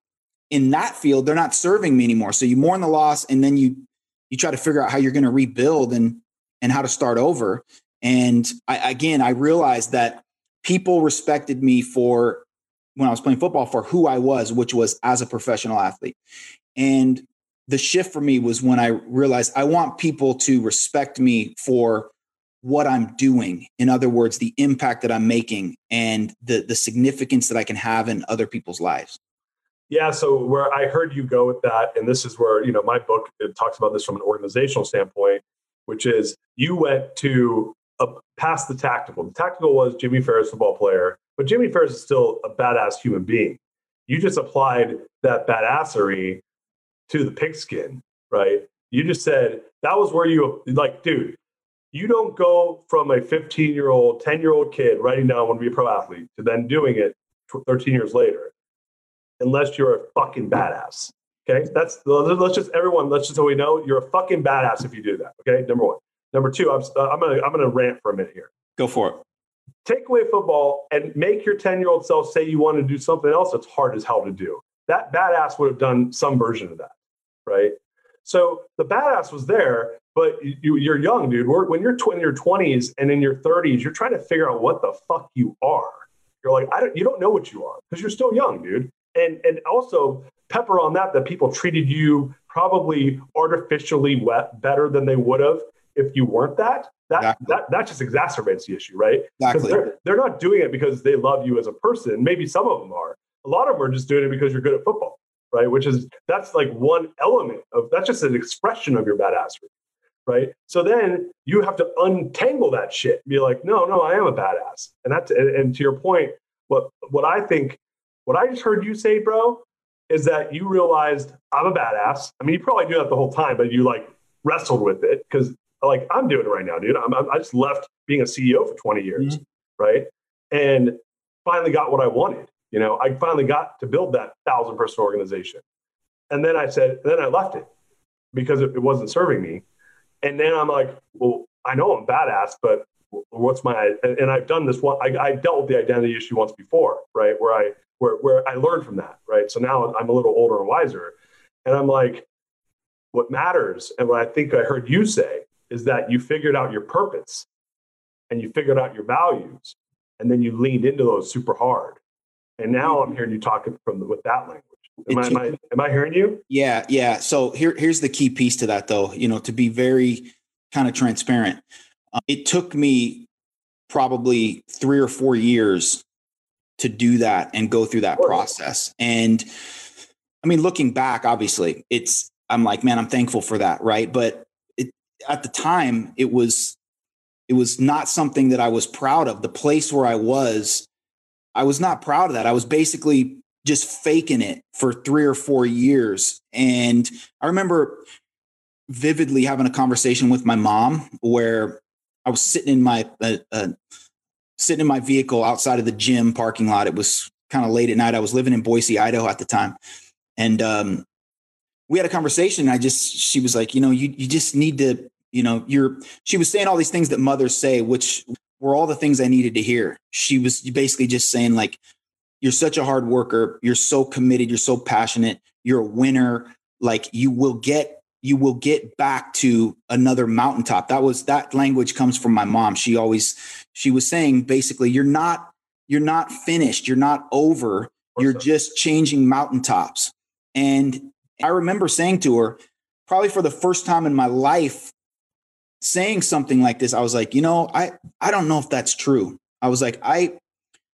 in that field they're not serving me anymore. So you mourn the loss and then you you try to figure out how you're going to rebuild and and how to start over. And I, again i realized that people respected me for when i was playing football for who i was which was as a professional athlete. And the shift for me was when i realized i want people to respect me for what I'm doing. In other words, the impact that I'm making and the the significance that I can have in other people's lives. Yeah, so where I heard you go with that, and this is where you know my book talks about this from an organizational standpoint, which is you went to a, past the tactical. The tactical was Jimmy Farris, football player, but Jimmy Farris is still a badass human being. You just applied that badassery to the pigskin, right? You just said that was where you like, dude you don't go from a 15 year old, 10 year old kid writing down I want to be a pro athlete to then doing it 13 years later, unless you're a fucking badass. Okay, that's let's just everyone. Let's just so we know you're a fucking badass if you do that. Okay, number one. Number two, I'm, uh, I'm gonna I'm gonna rant for a minute here. Go for it. Take away football and make your 10 year old self say you want to do something else that's hard as hell to do. That badass would have done some version of that, right? So the badass was there, but you, are young, dude. when you're tw- in your 20s and in your 30s, you're trying to figure out what the fuck you are. You're like, I don't, you don't know what you are because you're still young, dude. And and also pepper on that that people treated you probably artificially wet better than they would have if you weren't that. That exactly. that that just exacerbates the issue, right? Exactly. They're, they're not doing it because they love you as a person. Maybe some of them are. A lot of them are just doing it because you're good at football, right? Which is that's like one element of that's just an expression of your badassery right? So then you have to untangle that shit. Be like, no, no, I am a badass. And that's and, and, to your point, what what I think, what I just heard you say, bro, is that you realized I'm a badass. I mean, you probably knew that the whole time, but you like wrestled with it because like I'm doing it right now, dude. I'm, I'm, i just left being a CEO for 20 years, mm-hmm. right? And finally got what I wanted. You know, I finally got to build that thousand person organization. And then I said, then I left it because it, it wasn't serving me. And then I'm like, well, I know I'm badass, but what's my and I've done this one. I, I dealt with the identity issue once before, right? Where I where where I learned from that, right? So now I'm a little older and wiser, and I'm like, what matters, and what I think I heard you say is that you figured out your purpose, and you figured out your values, and then you leaned into those super hard. And now I'm hearing you talking from with that language. Am I, am, I, am I hearing you? Yeah, yeah. So here, here's the key piece to that, though. You know, to be very kind of transparent, uh, it took me probably three or four years to do that and go through that process. And I mean, looking back, obviously, it's I'm like, man, I'm thankful for that, right? But it, at the time, it was it was not something that I was proud of. The place where I was, I was not proud of that. I was basically just faking it for three or four years. And I remember vividly having a conversation with my mom where I was sitting in my uh, uh, sitting in my vehicle outside of the gym parking lot. It was kind of late at night. I was living in Boise, Idaho at the time, and um, we had a conversation. I just she was like, you know, you you just need to, you know, you're. She was saying all these things that mothers say, which were all the things I needed to hear. She was basically just saying like, you're such a hard worker. You're so committed. You're so passionate. You're a winner. Like you will get you will get back to another mountaintop. That was that language comes from my mom. She always she was saying basically you're not you're not finished. You're not over. You're just changing mountaintops. And I remember saying to her, probably for the first time in my life, saying something like this, I was like, you know, I I don't know if that's true. I was like, I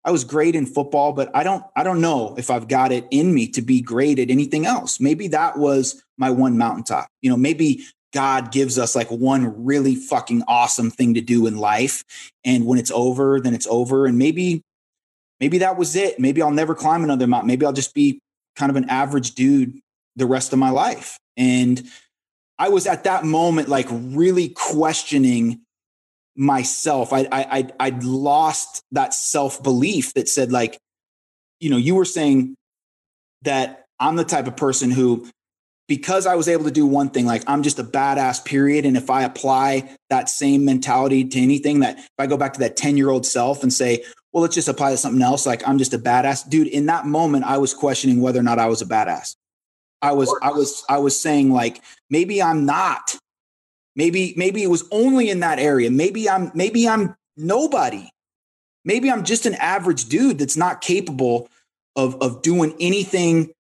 I was great in football, but I don't I don't know if I've got it in me to be great at anything else. Maybe that was my one mountaintop. You know, maybe God gives us like one really fucking awesome thing to do in life. And when it's over, then it's over. And maybe, maybe that was it. Maybe I'll never climb another mountain. Maybe I'll just be kind of an average dude the rest of my life. And I was at that moment like really questioning myself. I I I'd lost that self belief that said like, you know, you were saying that I'm the type of person who because I was able to do one thing, like I'm just a badass, period. And if I apply that same mentality to anything, that if I go back to that 10 year old self and say, well, let's just apply to something else, like I'm just a badass, dude. In that moment, I was questioning whether or not I was a badass. I was, I was, I was saying, like, maybe I'm not. Maybe, maybe it was only in that area. Maybe I'm, maybe I'm nobody. Maybe I'm just an average dude that's not capable of, of doing anything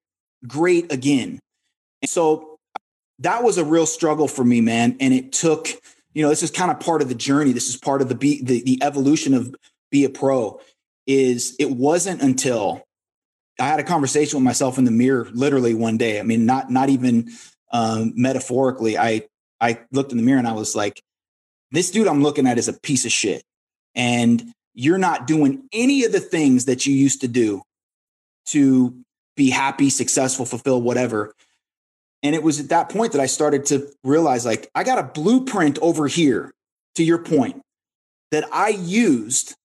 great again. And so that was a real struggle for me, man. And it took, you know, this is kind of part of the journey. This is part of the be the, the evolution of be a pro. Is it wasn't until I had a conversation with myself in the mirror literally one day. I mean, not not even um, metaphorically. I I looked in the mirror and I was like, this dude I'm looking at is a piece of shit. And you're not doing any of the things that you used to do to be happy, successful, fulfill whatever. And it was at that point that I started to realize like, I got a blueprint over here, to your point, that I used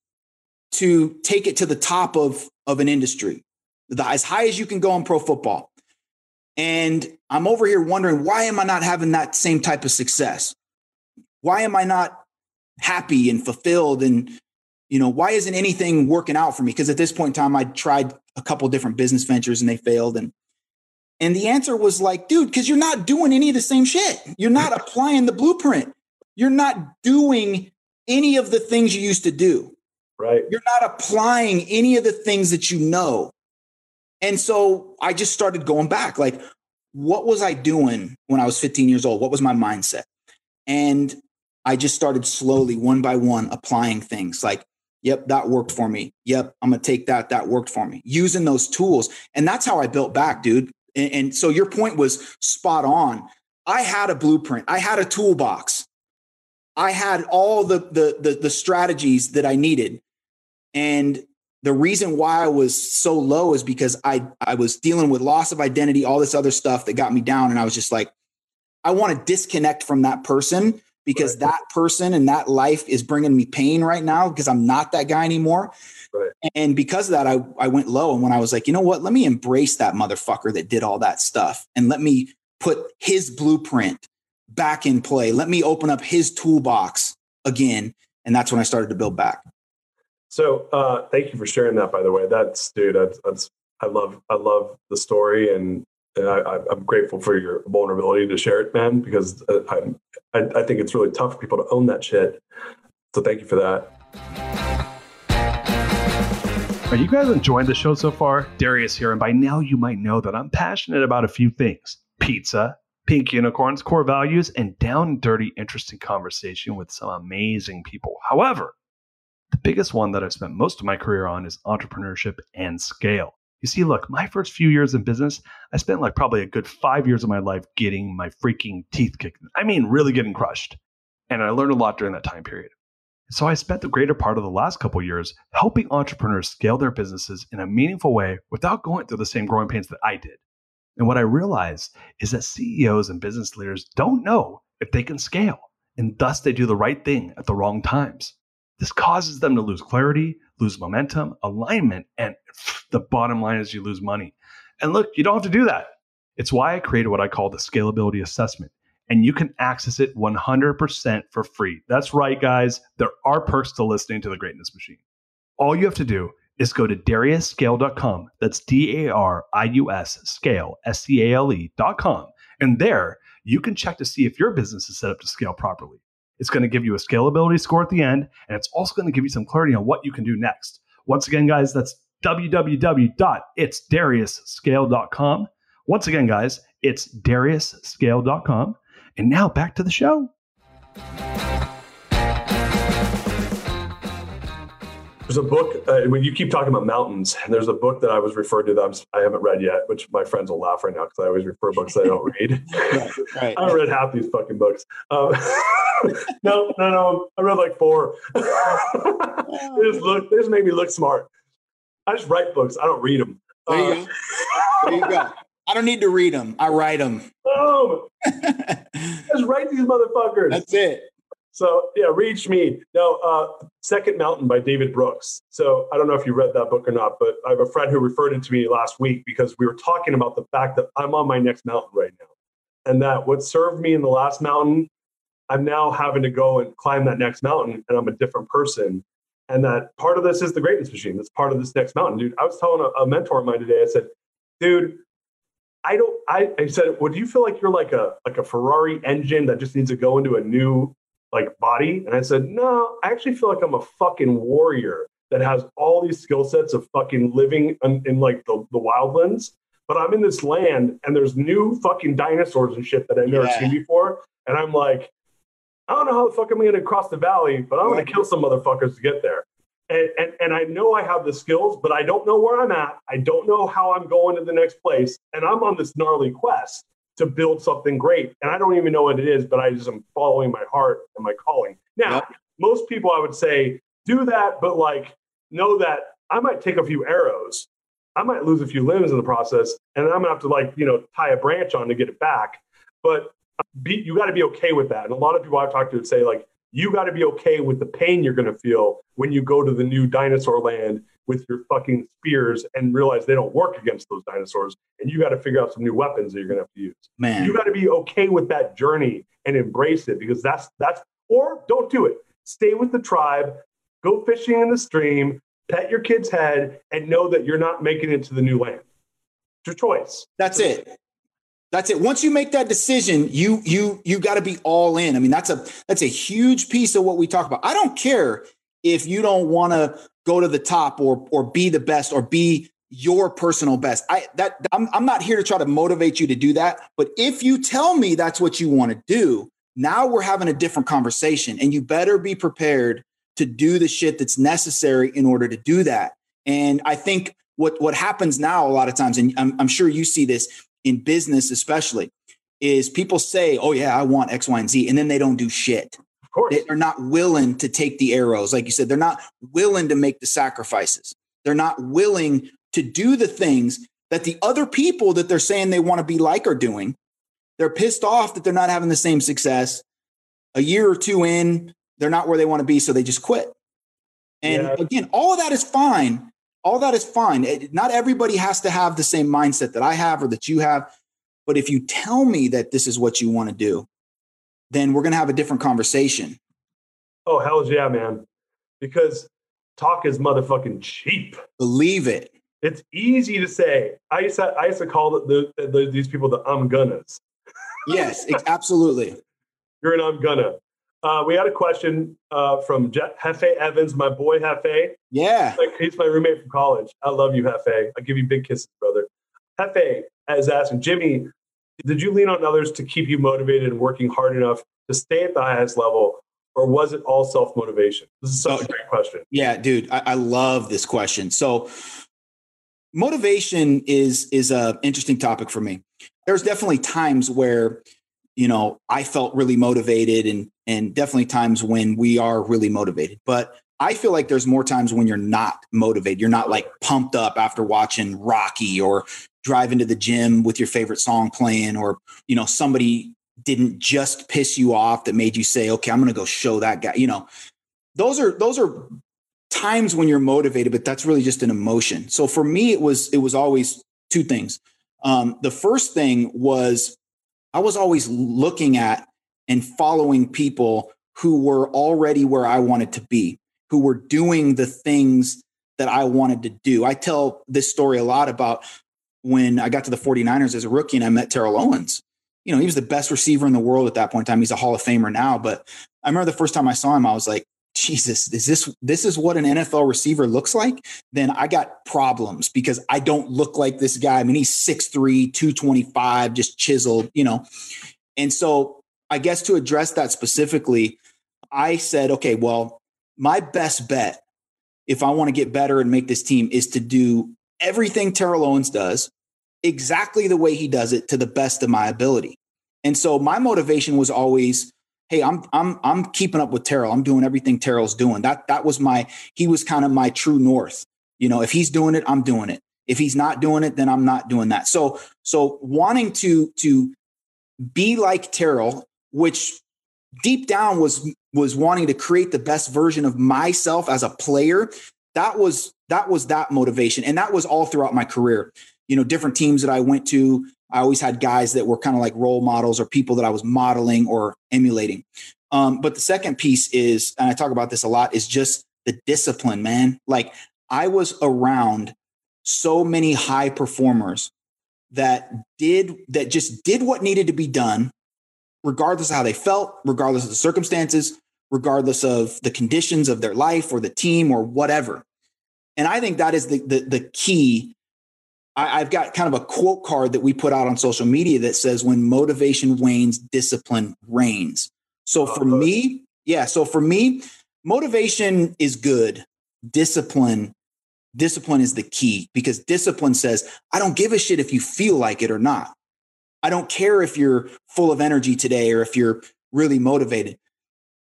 to take it to the top of, of an industry, the, as high as you can go in pro football. And I'm over here wondering, why am I not having that same type of success? Why am I not happy and fulfilled? And, you know, why isn't anything working out for me? Because at this point in time, I tried a couple different business ventures and they failed. And and the answer was like, dude, because you're not doing any of the same shit. You're not <laughs> applying the blueprint. You're not doing any of the things you used to do. Right. You're not applying any of the things that you know. And so I just started going back like, what was I doing when I was 15 years old? What was my mindset? And I just started slowly, one by one, applying things like, yep, that worked for me. Yep, I'm going to take that. That worked for me. Using those tools. And that's how I built back, dude. And, and so your point was spot on. I had a blueprint. I had a toolbox. I had all the, the the the, strategies that I needed. And the reason why I was so low is because I I was dealing with loss of identity, all this other stuff that got me down. And I was just like, I want to disconnect from that person because right. that person and that life is bringing me pain right now because I'm not that guy anymore. Right. And because of that, I, I went low. And when I was like, you know what, let me embrace that motherfucker that did all that stuff and let me put his blueprint back in play. Let me open up his toolbox again. And that's when I started to build back. So uh, thank you for sharing that, by the way. That's dude, that's, that's I love I love the story and and I, am grateful for your vulnerability to share it, man, because uh, I, I, I think it's really tough for people to own that shit. So thank you for that. Are you guys enjoying the show so far? Darius here, and by now you might know that I'm passionate about a few things pizza, pink unicorns, core values, and down and dirty, interesting conversation with some amazing people. However, the biggest one that I've spent most of my career on is entrepreneurship and scale. You see, look, my first few years in business, I spent like probably a good five years of my life getting my freaking teeth kicked. I mean, really getting crushed. And I learned a lot during that time period. So I spent the greater part of the last couple years helping entrepreneurs scale their businesses in a meaningful way without going through the same growing pains that I did. And what I realized is that CEOs and business leaders don't know if they can scale, and thus they do the right thing at the wrong times. This causes them to lose clarity, lose momentum, alignment, and the bottom line is you lose money. And look, you don't have to do that. It's why I created what I call the scalability assessment and you can access it 100% for free. That's right, guys. There are perks to listening to the Greatness Machine. All you have to do is go to dariusscale.com. That's D A R I U S scale, S C A L E.com. And there you can check to see if your business is set up to scale properly. It's going to give you a scalability score at the end, and it's also going to give you some clarity on what you can do next. Once again, guys, that's www.itsdariusscale.com. Once again, guys, it's dariusscale.com. And now back to the show. There's a book uh, when you keep talking about mountains, and there's a book that I was referred to that I'm, I have not read yet, which my friends will laugh right now because I always refer books that I don't read. <laughs> right, right. <laughs> I read half these fucking books. Um, <laughs> no, no, no. I read like four. they just look. They just make me look smart. I just write books. I don't read them. There you uh, go. There you go. I don't need to read them. I write them. Boom. Just write these motherfuckers. That's it. So yeah, reach me. Now, uh, Second Mountain by David Brooks. So I don't know if you read that book or not, but I have a friend who referred it to me last week because we were talking about the fact that I'm on my next mountain right now. And that what served me in the last mountain, I'm now having to go and climb that next mountain and I'm a different person. And that part of this is the greatness machine. That's part of this next mountain, dude. I was telling a, a mentor of mine today, I said, dude, I don't. I, I said, "Would you feel like you're like a like a Ferrari engine that just needs to go into a new like body?" And I said, "No, I actually feel like I'm a fucking warrior that has all these skill sets of fucking living in, in like the, the wildlands. But I'm in this land and there's new fucking dinosaurs and shit that I've never yeah. seen before, and I'm like, I don't know how the fuck I'm going to cross the valley, but I'm going to kill some motherfuckers to get there." And, and, and I know I have the skills, but I don't know where I'm at. I don't know how I'm going to the next place. And I'm on this gnarly quest to build something great. And I don't even know what it is, but I just am following my heart and my calling. Now, yep. most people I would say do that, but like know that I might take a few arrows. I might lose a few limbs in the process, and I'm gonna have to like, you know, tie a branch on to get it back. But uh, be, you got to be okay with that. And a lot of people I've talked to would say, like, you got to be okay with the pain you're going to feel when you go to the new dinosaur land with your fucking spears and realize they don't work against those dinosaurs and you got to figure out some new weapons that you're going to have to use man you got to be okay with that journey and embrace it because that's that's or don't do it stay with the tribe go fishing in the stream pet your kid's head and know that you're not making it to the new land it's your choice that's it that's it. Once you make that decision, you you you got to be all in. I mean, that's a that's a huge piece of what we talk about. I don't care if you don't want to go to the top or or be the best or be your personal best. I that I'm I'm not here to try to motivate you to do that, but if you tell me that's what you want to do, now we're having a different conversation and you better be prepared to do the shit that's necessary in order to do that. And I think what what happens now a lot of times and I'm, I'm sure you see this in business especially is people say, "Oh yeah, I want X, Y, and Z," and then they don't do shit. Course, they're not willing to take the arrows, like you said. They're not willing to make the sacrifices. They're not willing to do the things that the other people that they're saying they want to be like are doing. They're pissed off that they're not having the same success. A year or two in, they're not where they want to be, so they just quit. And yeah. again, all of that is fine all that is fine. It, not everybody has to have the same mindset that I have or that you have. But if you tell me that this is what you want to do, then we're going to have a different conversation. Oh, hell yeah, man. Because talk is motherfucking cheap. Believe it. It's easy to say. I used to, I used to call the, the, the, these people the I'm gonnas. <laughs> yes, absolutely. You're an I'm gonna. Uh, we had a question uh, from Je- Hefe Evans, my boy Hefe. Yeah. Like he's my roommate from college. I love you, Hefe. I give you big kisses, brother. Hefe is asking Jimmy, did you lean on others to keep you motivated and working hard enough to stay at the highest level, or was it all self motivation? This is such Oh, a great question. Yeah, dude, I, I love this question. So motivation is is a interesting topic for me. There's definitely times where, you know, I felt really motivated and and definitely times when we are really motivated. But I feel like there's more times when you're not motivated. You're not like pumped up after watching Rocky or driving to the gym with your favorite song playing or, you know, somebody didn't just piss you off that made you say, "Okay, I'm going to go show that guy." You know, those are those are times when you're motivated, but that's really just an emotion. So for me, it was it was always two things. Um, the first thing was I was always looking at and following people who were already where I wanted to be, who were doing the things that I wanted to do. I tell this story a lot about when I got to the 49ers as a rookie and I met Terrell Owens. You know, he was the best receiver in the world at that point in time. He's a Hall of Famer now, but I remember the first time I saw him, I was like, Jesus, is this this is what an NFL receiver looks like? Then I got problems because I don't look like this guy. I mean, he's 6'3, 225, just chiseled, you know. And so I guess to address that specifically, I said, okay, well, my best bet if I want to get better and make this team is to do everything Terrell Owens does exactly the way he does it to the best of my ability. And so my motivation was always hey, I'm I'm I'm keeping up with Terrell. I'm doing everything Terrell's doing. That that was my he was kind of my true north. You know, if he's doing it, I'm doing it. If he's not doing it, then I'm not doing that. So so wanting to to be like Terrell, which deep down was was wanting to create the best version of myself as a player, that was that was that motivation and that was all throughout my career. You know, different teams that I went to, I always had guys that were kind of like role models or people that I was modeling or emulating. Um, but the second piece is, and I talk about this a lot, is just the discipline, man. Like I was around so many high performers that did that just did what needed to be done, regardless of how they felt, regardless of the circumstances, regardless of the conditions of their life or the team or whatever. And I think that is the the, the key I, have got kind of a quote card that we put out on social media that says, when motivation wanes, discipline reigns. So oh, for me, yeah. So for me, motivation is good. Discipline, discipline is the key because discipline says, I don't give a shit if you feel like it or not. I don't care if you're full of energy today or if you're really motivated.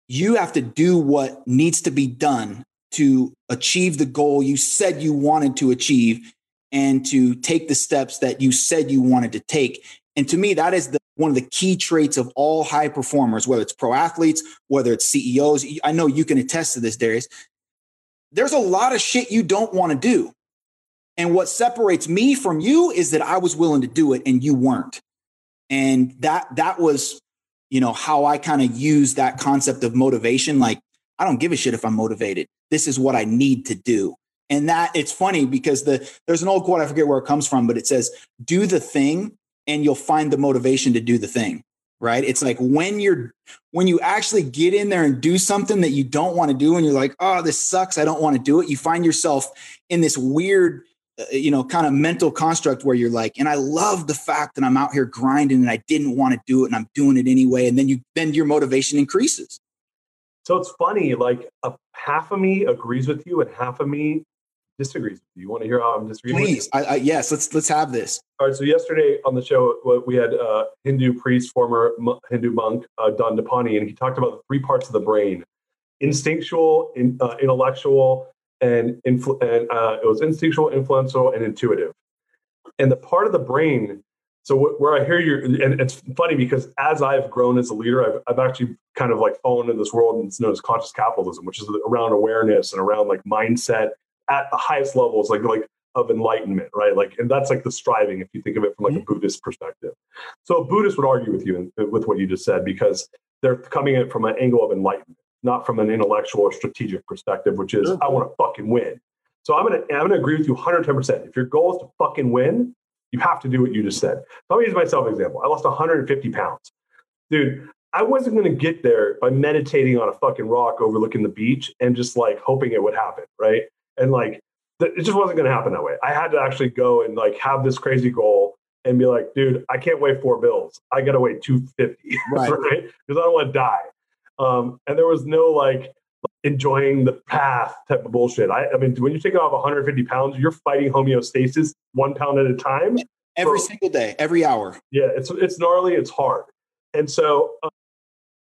You have to do what needs to be done to achieve the goal you said you wanted to achieve and to take the steps that you said you wanted to take. And to me, that is the, one of the key traits of all high performers, whether it's pro athletes, whether it's CEOs. I know you can attest to this, Darius. There's a lot of shit you don't want to do. And what separates me from you is that I was willing to do it and you weren't. And that that was, you know, how I kind of use that concept of motivation. Like, I don't give a shit if I'm motivated. This is what I need to do. And that it's funny because the there's an old quote, I forget where it comes from, but it says, do the thing and you'll find the motivation to do the thing. Right. It's like when you're when you actually get in there and do something that you don't want to do, and you're like, oh, this sucks. I don't want to do it. You find yourself in this weird, uh, you know, kind of mental construct where you're like, and I love the fact that I'm out here grinding and I didn't want to do it and I'm doing it anyway. And then you then your motivation increases. So it's funny, like a, half of me agrees with you and half of me disagrees with you. You want to hear how I'm disagreeing? Please, I, I, yes, let's let's have this. All right. So yesterday on the show, we had uh, Hindu priest, former Hindu monk uh, Dandapani, and he talked about the three parts of the brain: instinctual, in, uh, intellectual, and, influ- and uh, it was instinctual, influential, and intuitive. And the part of the brain. So where I hear you, and it's funny because as I've grown as a leader, I've, I've actually kind of like fallen into this world and it's known as conscious capitalism, which is around awareness and around like mindset at the highest levels, like like of enlightenment, right? Like, and that's like the striving, if you think of it from like mm-hmm. a Buddhist perspective. So a Buddhist would argue with you with what you just said because they're coming in from an angle of enlightenment, not from an intellectual or strategic perspective, which is I want to fucking win. So I'm gonna I'm gonna agree with you 110. percent If your goal is to fucking win, you have to do what you just said. So I'm gonna use myself example. I lost 150 pounds, dude. I wasn't going to get there by meditating on a fucking rock overlooking the beach and just like hoping it would happen, right? And like it just wasn't going to happen that way. I had to actually go and like have this crazy goal and be like, dude, I can't weigh four bills. I got to weigh 250, <laughs> right? Because right? I don't want to die. Um, and there was no like enjoying the path type of bullshit. I, I mean, when you take off 150 pounds, you're fighting homeostasis one pound at a time. Every for, single day, every hour. Yeah, it's it's gnarly, it's hard. And so uh,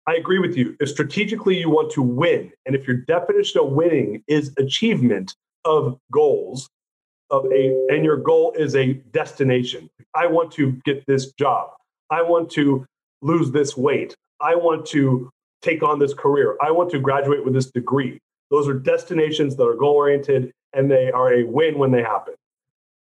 I agree with you. If strategically you want to win, and if your definition of winning is achievement of goals, of a and your goal is a destination. I want to get this job. I want to lose this weight. I want to take on this career. I want to graduate with this degree. Those are destinations that are goal oriented and they are a win when they happen.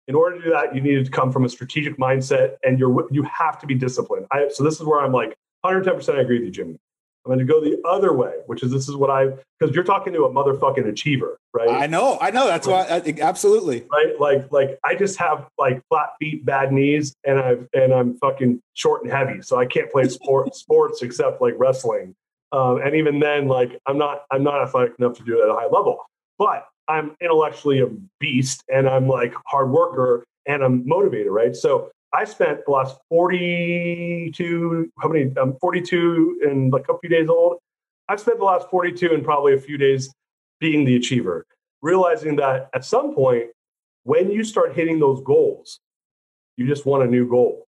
In order to do that, you need to come from a strategic mindset and you're you have to be disciplined. I, so this is where I'm like 110% I agree with you, Jimmy. I'm going to go the other way, which is this is what I because you're talking to a motherfucking achiever, right? I know, I know. That's why, I, absolutely, right? Like, like I just have like flat feet, bad knees, and I've and I'm fucking short and heavy, so I can't play sport <laughs> sports except like wrestling. Um, and even then, like I'm not I'm not athletic enough to do it at a high level, but I'm intellectually a beast, and I'm like hard worker, and I'm motivated, right? So I spent the last 42, how many? Um, 42 and like a few days old. I've spent the last 42 and probably a few days being the achiever, realizing that at some point, when you start hitting those goals, you just want a new goal,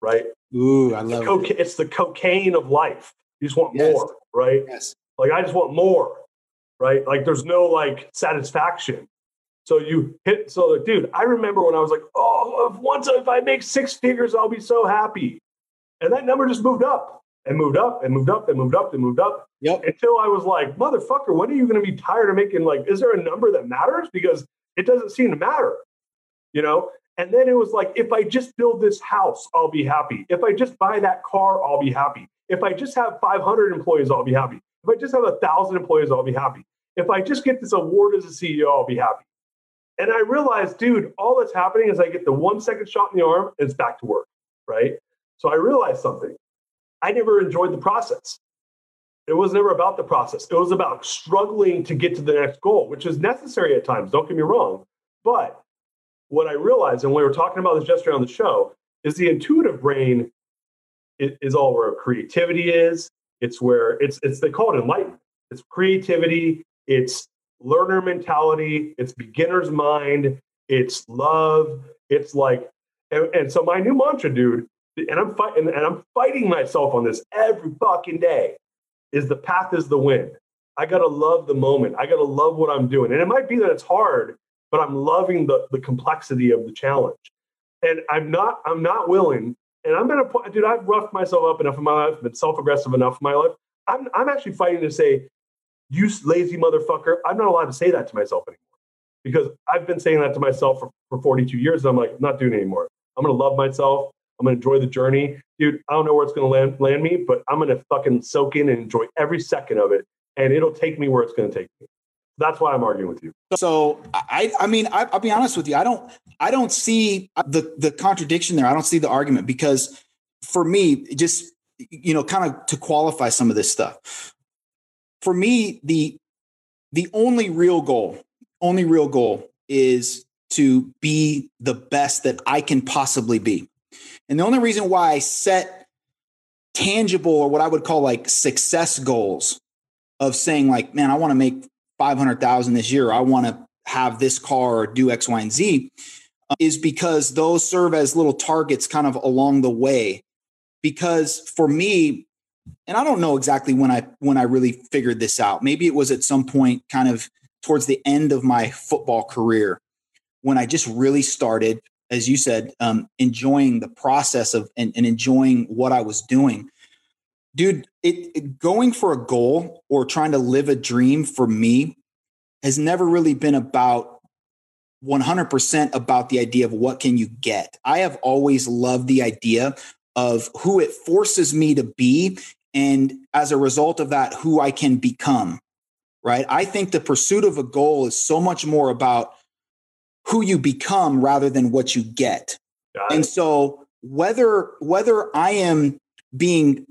right? Ooh, I love coca- it. It's the cocaine of life. You just want yes. more, right? Yes. Like I just want more, right? Like there's no like satisfaction. So you hit, so like, dude, I remember when I was like, oh, if once if I make six figures, I'll be so happy. And that number just moved up and moved up and moved up and moved up and moved up. Yep. Until I was like, motherfucker, when are you going to be tired of making like, is there a number that matters? Because it doesn't seem to matter, you know? And then it was like, if I just build this house, I'll be happy. If I just buy that car, I'll be happy. If I just have 500 employees, I'll be happy. If I just have a thousand employees, I'll be happy. If I just get this award as a CEO, I'll be happy. And I realized, dude, all that's happening is I get the one second shot in the arm and it's back to work. Right. So I realized something. I never enjoyed the process. It was never about the process. It was about struggling to get to the next goal, which is necessary at times. Don't get me wrong. But what I realized, and we were talking about this yesterday on the show, is the intuitive brain is all where creativity is. It's where it's it's they call it enlightenment. It's creativity. It's learner mentality, it's beginner's mind, it's love, it's like, and, and so my new mantra, dude, and I'm fighting and I'm fighting myself on this every fucking day, is the path is the win. I gotta love the moment. I gotta love what I'm doing. And it might be that it's hard, but I'm loving the the complexity of the challenge. And I'm not, I'm not willing, and I'm gonna put, dude, I've roughed myself up enough in my life, been self-aggressive enough in my life. I'm I'm actually fighting to say, you lazy motherfucker. I'm not allowed to say that to myself anymore because I've been saying that to myself for, for 42 years. And I'm like, I'm not doing it anymore. I'm going to love myself. I'm going to enjoy the journey. Dude, I don't know where it's going to land, land me, but I'm going to fucking soak in and enjoy every second of it. And it'll take me where it's going to take me. That's why I'm arguing with you. So I, I mean, I, I'll be honest with you. I don't, I don't see uh, the the contradiction there. I don't see the argument because for me, just you know, kind of to qualify some of this stuff for me, the the only real goal, only real goal is to be the best that I can possibly be. And the only reason why I set tangible or what I would call like success goals of saying like, man, I want to make 500,000 this year. I want to have this car or do X, Y, and Z is because those serve as little targets kind of along the way. Because for me, and I don't know exactly when I when I really figured this out. Maybe it was at some point kind of towards the end of my football career when I just really started, as you said, um, enjoying the process of and, and, enjoying what I was doing. Dude, it, it going for a goal or trying to live a dream for me has never really been about 100% about the idea of what can you get. I have always loved the idea of who it forces me to be and as a result of that who i can become right i think the pursuit of a goal is so much more about who you become rather than what you get and so whether whether i am being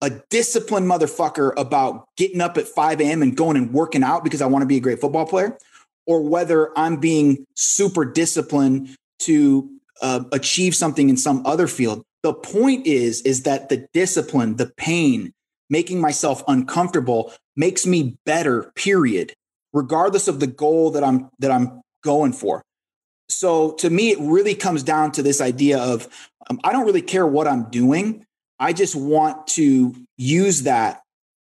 a disciplined motherfucker about getting up at 5 a.m. and going and working out because I want to be a great football player, or whether I'm being super disciplined to uh, achieve something in some other field. The point is, is that the discipline, the pain, making myself uncomfortable makes me better, period, regardless of the goal that I'm that I'm going for. So to me, it really comes down to this idea of um, I don't really care what I'm doing. I just want to use that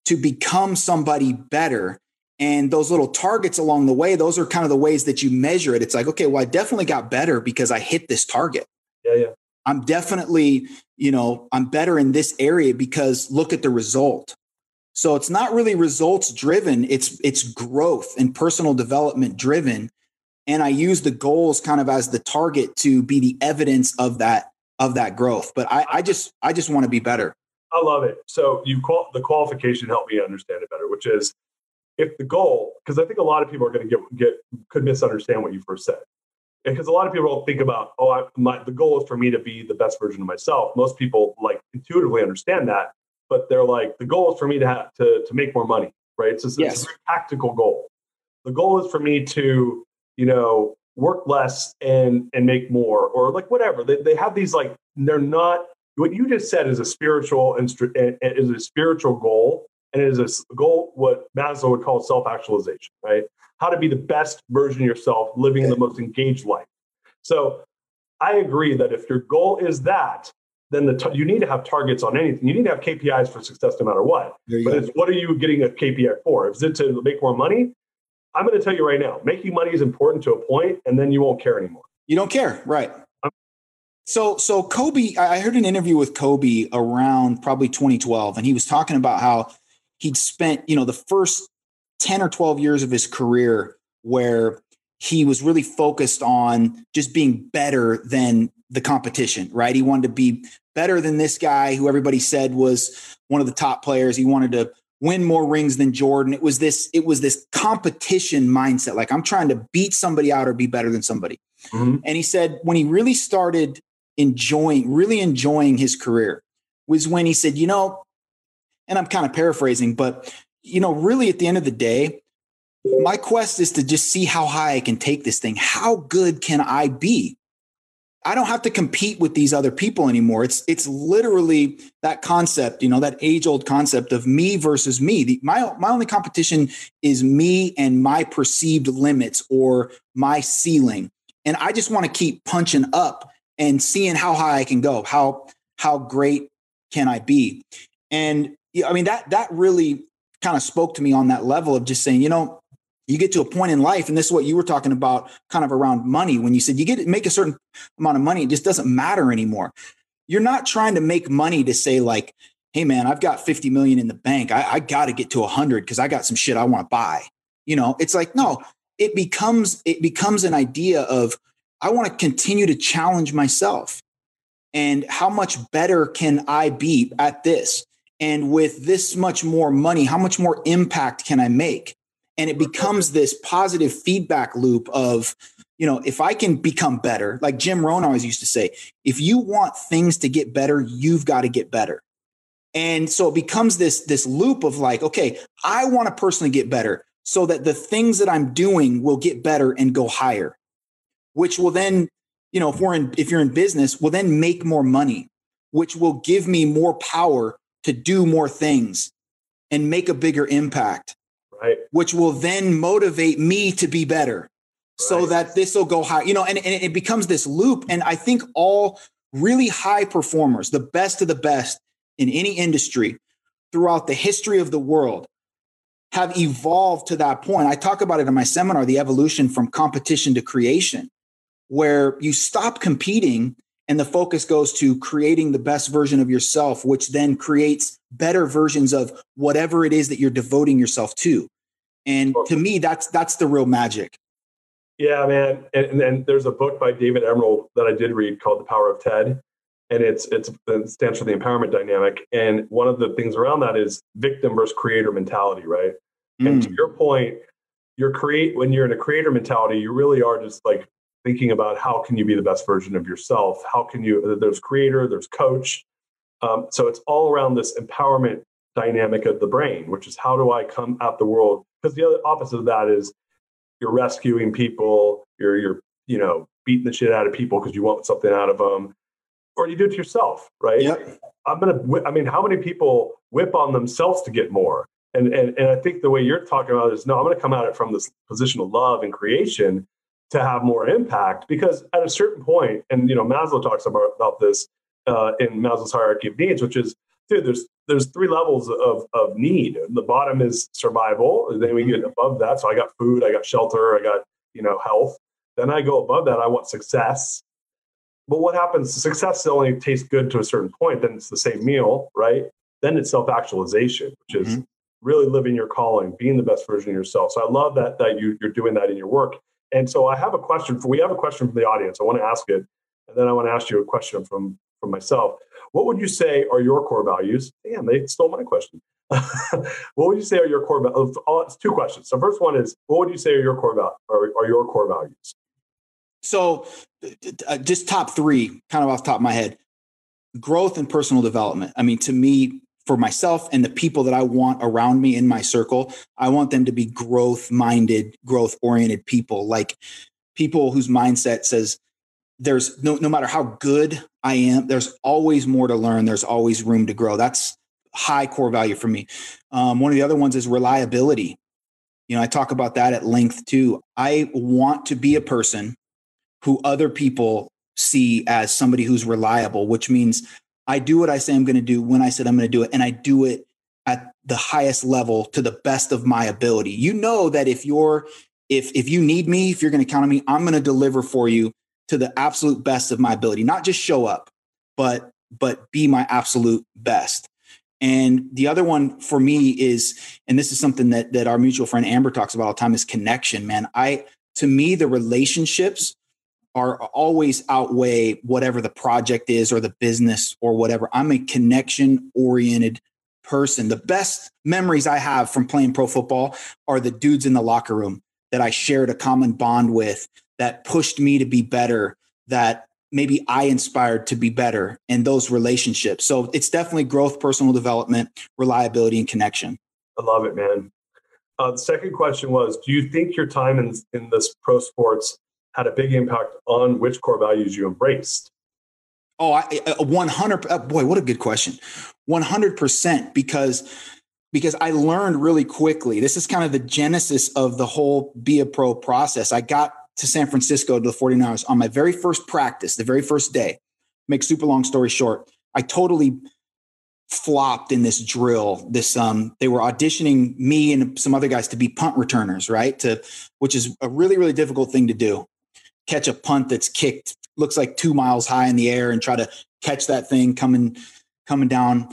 to become somebody better. And those little targets along the way, those are kind of the ways that you measure it. It's like, okay, well, I definitely got better because I hit this target. Yeah, yeah. I'm definitely, you know, I'm better in this area because look at the result. So it's not really results driven, it's it's growth and personal development driven. And I use the goals kind of as the target to be the evidence of that of that growth. But I, I just I just want to be better. I love it. So you call the qualification helped me understand it better, which is if the goal, because I think a lot of people are going to get get could misunderstand what you first said because a lot of people don't think about oh I, my, the goal is for me to be the best version of myself. Most people like intuitively understand that but they're like the goal is for me to have to, to make more money right? It's, yes. it's a tactical goal. The goal is for me to you know work less and and make more or like whatever. They, they have these like they're not what you just said is a spiritual and is a spiritual goal and it is a goal what maslow would call self-actualization right how to be the best version of yourself, living the most engaged life. So I agree that if your goal is that, then the t- you need to have targets on anything. You need to have KPIs for success no matter what. But go. it's what are you getting a KPI for? Is it to make more money? I'm going to tell you right now, making money is important to a point, and then you won't care anymore. You don't care, right? so, so Kobe, I heard an interview with Kobe around probably 2012, and he was talking about how he'd spent, you know, the first 10 or 12 years of his career where he was really focused on just being better than the competition, right? He wanted to be better than this guy who everybody said was one of the top players. He wanted to win more rings than Jordan. It was this it was this competition mindset like I'm trying to beat somebody out or be better than somebody. Mm-hmm. And he said when he really started enjoying really enjoying his career was when he said, you know, and I'm kind of paraphrasing, but you know, really at the end of the day, my quest is to just see how high I can take this thing. How good can I be? I don't have to compete with these other people anymore. It's it's literally that concept, you know, that age old concept of me versus me. The, my my only competition is me and my perceived limits or my ceiling, and I just want to keep punching up and seeing how high I can go. How how great can I be? And I mean that that really kind of spoke to me on that level of just saying, you know, you get to a point in life, and this is what you were talking about, kind of around money. When you said you get make a certain amount of money, it just doesn't matter anymore. You're not trying to make money to say like, "Hey, man, I've got 50 million in the bank. I, I got to get to 100 because I got some shit I want to buy." You know, it's like no, it becomes it becomes an idea of I want to continue to challenge myself, and how much better can I be at this? And with this much more money, how much more impact can I make? And it becomes this positive feedback loop of, you know, if I can become better, like Jim Rohn always used to say, if you want things to get better, you've got to get better. And so it becomes this, this loop of like, okay, I want to personally get better so that the things that I'm doing will get better and go higher, which will then, you know, if we're in, if you're in business, will then make more money, which will give me more power to do more things and make a bigger impact. Right. Which will then motivate me to be better right. so that this will go high. You know, and, and it becomes this loop. And I think all really high performers, the best of the best in any industry throughout the history of the world, have evolved to that point. I talk about it in my seminar, the evolution from competition to creation, where you stop competing and the focus goes to creating the best version of yourself which then creates better versions of whatever it is that you're devoting yourself to. And to me that's that's the real magic. Yeah man. And, and there's a book by david emerald that i did read called the power of ted. And it's it's it stands for the empowerment dynamic. And one of the things around that is victim versus creator mentality right? Mm. and to mm. your point you're create when you're in a creator mentality you really are just like thinking about how can you be the best version of yourself how can you there's creator there's coach Um, so it's all around this empowerment dynamic of the brain, which is how do I come at the world? Because the other opposite of that is you're rescuing people, you're you're you know beating the shit out of people because you want something out of them, or you do it to yourself, right? Yep. I'm gonna. I mean, how many people whip on themselves to get more? And and and I think the way you're talking about is no, I'm gonna come at it from this position of love and creation to have more impact because at a certain point, and you know, Maslow talks about about this uh, in Maslow's hierarchy of needs, which is dude, there's there's three levels of of need. The bottom is survival. Then we get above that. So I got food, I got shelter, I got you know health. Then I go above that. I want success. But what happens? Success only tastes good to a certain point. Then it's the same meal, right? Then it's self actualization, which is mm-hmm. really living your calling, being the best version of yourself. So I love that that you, you're doing that in your work. And so I have a question for we have a question from the audience. I want to ask it, and then I want to ask you a question from from myself. What would you say are your core values? Damn, they stole my question. <laughs> what would you say are your core values? Oh, it's two questions. So first one is, what would you say are your core values? Are, are your core values? So, uh, just top three, kind of off top of my head, growth and personal development. I mean, to me, for myself and the people that I want around me in my circle, I want them to be growth minded, growth oriented people, like people whose mindset says, there's no, no matter how good I am, there's always more to learn. There's always room to grow. That's high core value for me. Um, one of the other ones is reliability. You know, I talk about that at length too. I want to be a person who other people see as somebody who's reliable, which means I do what I say I'm going to do when I said I'm going to do it, and I do it at the highest level to the best of my ability. You know that if you're if if you need me, if you're going to count on me, I'm going to deliver for you to the absolute best of my ability, not just show up, but but be my absolute best. And the other one for me is, and this is something that that our mutual friend Amber talks about all the time, is connection. Man, I to me the relationships are always outweigh whatever the project is or the business or whatever. I'm a connection oriented person. The best memories I have from playing pro football are the dudes in the locker room that I shared a common bond with that pushed me to be better, that maybe I inspired to be better in those relationships. So it's definitely growth, personal development, reliability, and connection. I love it, man. Uh, the second question was Do you think your time in, in this pro sports had a big impact on which core values you embraced? Oh, I, 100. Uh, boy, what a good question. 100% because because I learned really quickly. This is kind of the genesis of the whole be a pro process. I got to San Francisco to the 49ers on my very first practice, the very first day. Make super long story short, I totally flopped in this drill. This um they were auditioning me and some other guys to be punt returners, right? To which is a really really difficult thing to do. Catch a punt that's kicked looks like 2 miles high in the air and try to catch that thing coming coming down.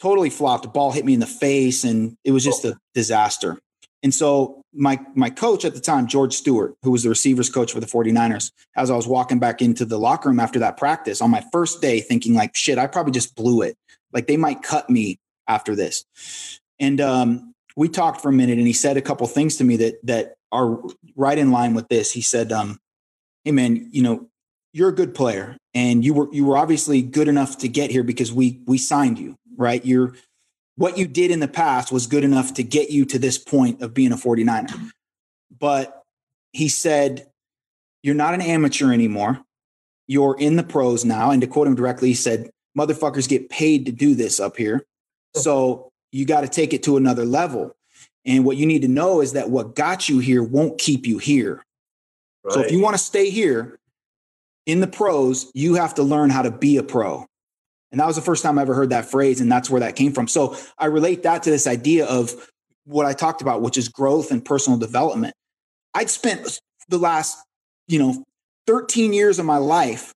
Totally flopped. The ball hit me in the face and it was just a disaster. And so my my coach at the time, George Stewart, who was the receivers coach for the 49ers, as I was walking back into the locker room after that practice on my first day, thinking like, shit, I probably just blew it. Like they might cut me after this. And um, we talked for a minute and he said a couple things to me that that are right in line with this. He said, um, hey man, you know, you're a good player and you were you were obviously good enough to get here because we we signed you, right? You're what you did in the past was good enough to get you to this point of being a 49er. But he said, You're not an amateur anymore. You're in the pros now. And to quote him directly, he said, Motherfuckers get paid to do this up here. So you got to take it to another level. And what you need to know is that what got you here won't keep you here. Right. So if you want to stay here in the pros, you have to learn how to be a pro. And that was the first time I ever heard that phrase. And that's where that came from. So I relate that to this idea of what I talked about, which is growth and personal development. I'd spent the last, you know, 13 years of my life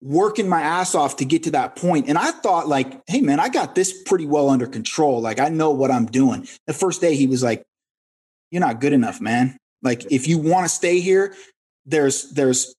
working my ass off to get to that point. And I thought, like, hey, man, I got this pretty well under control. Like, I know what I'm doing. The first day, he was like, you're not good enough, man. Like, if you want to stay here, there's, there's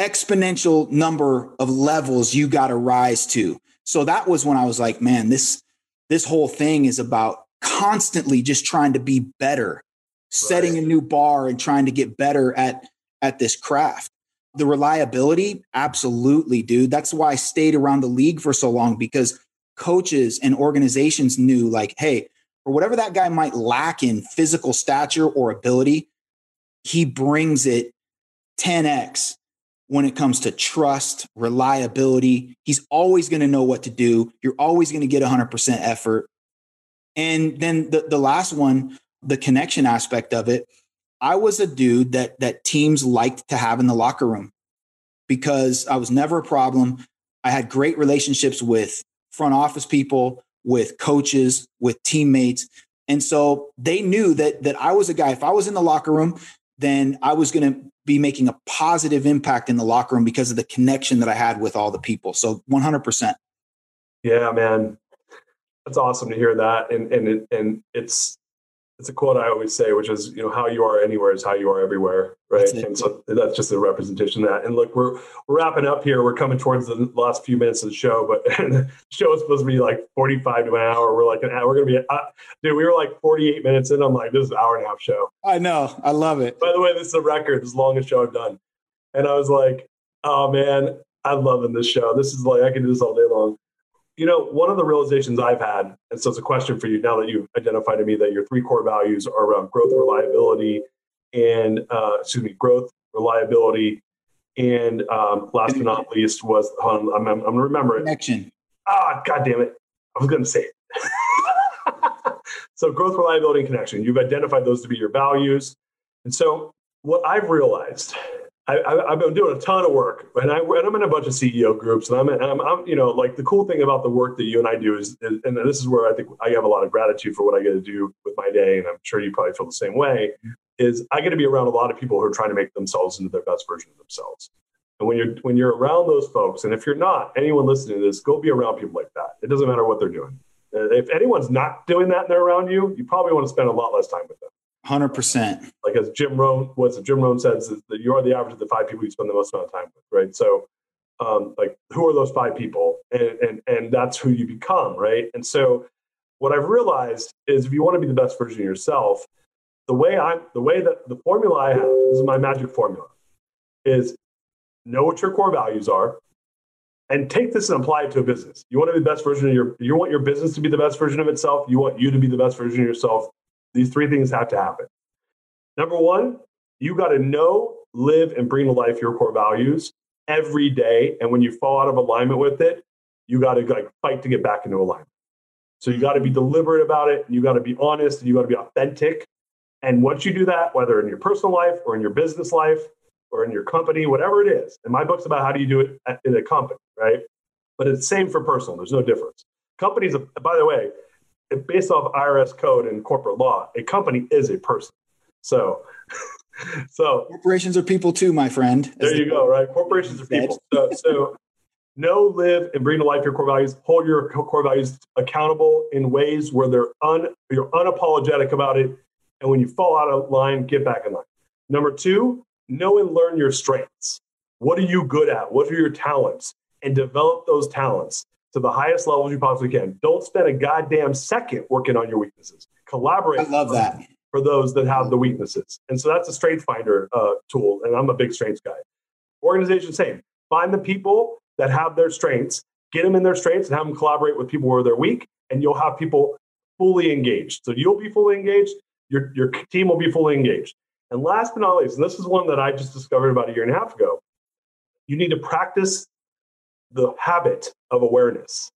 exponential number of levels you got to rise to. So that was when I was like, man, this this whole thing is about constantly just trying to be better, right. setting a new bar and trying to get better at at this craft. the reliability, absolutely, dude. That's why I stayed around the league for so long because coaches and organizations knew, like, hey, or whatever that guy might lack in physical stature or ability, he brings it 10x when it comes to trust, reliability. He's always going to know what to do. You're always going to get 100% effort. And then the, the last one, the connection aspect of it, I was a dude that that teams liked to have in the locker room because I was never a problem. I had great relationships with front office people, with coaches, with teammates. And so they knew that that I was a guy if I was in the locker room, then I was going to be making a positive impact in the locker room because of the connection that I had with all the people. So 100%. Yeah, man. That's awesome to hear that. And and and it's it's a quote I always say, which is, you know, how you are anywhere is how you are everywhere, right? And so that's just a representation of that. And look, we're we're wrapping up here. We're coming towards the last few minutes of the show, but <laughs> the show is supposed to be like 45 to an hour. We're like an hour. We're gonna be, uh, dude. We were like 48 minutes in. I'm like, this is an hour and a half show. I know. I love it. By the way, this is a record. This is the longest show I've done. And I was like, oh man, I'm loving this show. This is like I can do this all day long you know, one of the realizations I've had, and so it's a question for you now that you've identified to me that your three core values are around growth, reliability, and uh, excuse me, growth, reliability, and um, last but not least was on, I'm, I'm, going to remember it. Connection. Ah, God damn it! I was going to say it. <laughs> so growth, reliability, and connection. You've identified those to be your values, and so what I've realized I, have been doing a ton of work, and, I, am in a bunch of CEO groups, and I'm, and I'm, I'm, you know, like the cool thing about the work that you and I do is, is, and this is where I think I have a lot of gratitude for what I get to do with my day, and I'm sure you probably feel the same way. Is I get to be around a lot of people who are trying to make themselves into their best version of themselves. And when you're when you're around those folks, and if you're not, anyone listening to this, go be around people like that. It doesn't matter what they're doing. If anyone's not doing that and they're around you, you probably want to spend a lot less time with them. Hundred percent. Like as Jim Rohn, what's Jim Rohn says is that you are the average of the five people you spend the most amount of time with, right? So, um, like, who are those five people, and and and that's who you become, right? And so, what I've realized is if you want to be the best version of yourself, the way I'm, the way that the formula I have, this is my magic formula, is know what your core values are, and take this and apply it to a business. You want to be the best version of your, you want your business to be the best version of itself. You want you to be the best version of yourself. These three things have to happen. Number one, you got to know, live, and bring to life your core values every day. And when you fall out of alignment with it, you got to like fight to get back into alignment. So you got to be deliberate about it. You got to be honest and you got to be authentic. And once you do that, whether in your personal life or in your business life or in your company, whatever it is, and my book's about how do you do it in a company, right? But it's the same for personal. There's no difference. Companies, by the way, based off IRS code and corporate law, a company is a person. So, <laughs> so corporations are people too, my friend. There you go. Right, corporations are people. So, so <laughs> know, live, and bring to life your core values. Hold your core values accountable in ways where they're un, you're unapologetic about it. And when you fall out of line, get back in line. Number two, know and learn your strengths. What are you good at? What are your talents? And develop those talents to the highest levels you possibly can. Don't spend a goddamn second working on your weaknesses. Collaborate. I love that. For those that have the weaknesses. And so that's a strength finder uh, tool. And I'm a big strengths guy. Organization, same. Find the people that have their strengths, get them in their strengths, and have them collaborate with people where they're weak. And you'll have people fully engaged. So you'll be fully engaged. Your, your team will be fully engaged. And last but not least, and this is one that I just discovered about a year and a half ago, you need to practice the habit of awareness.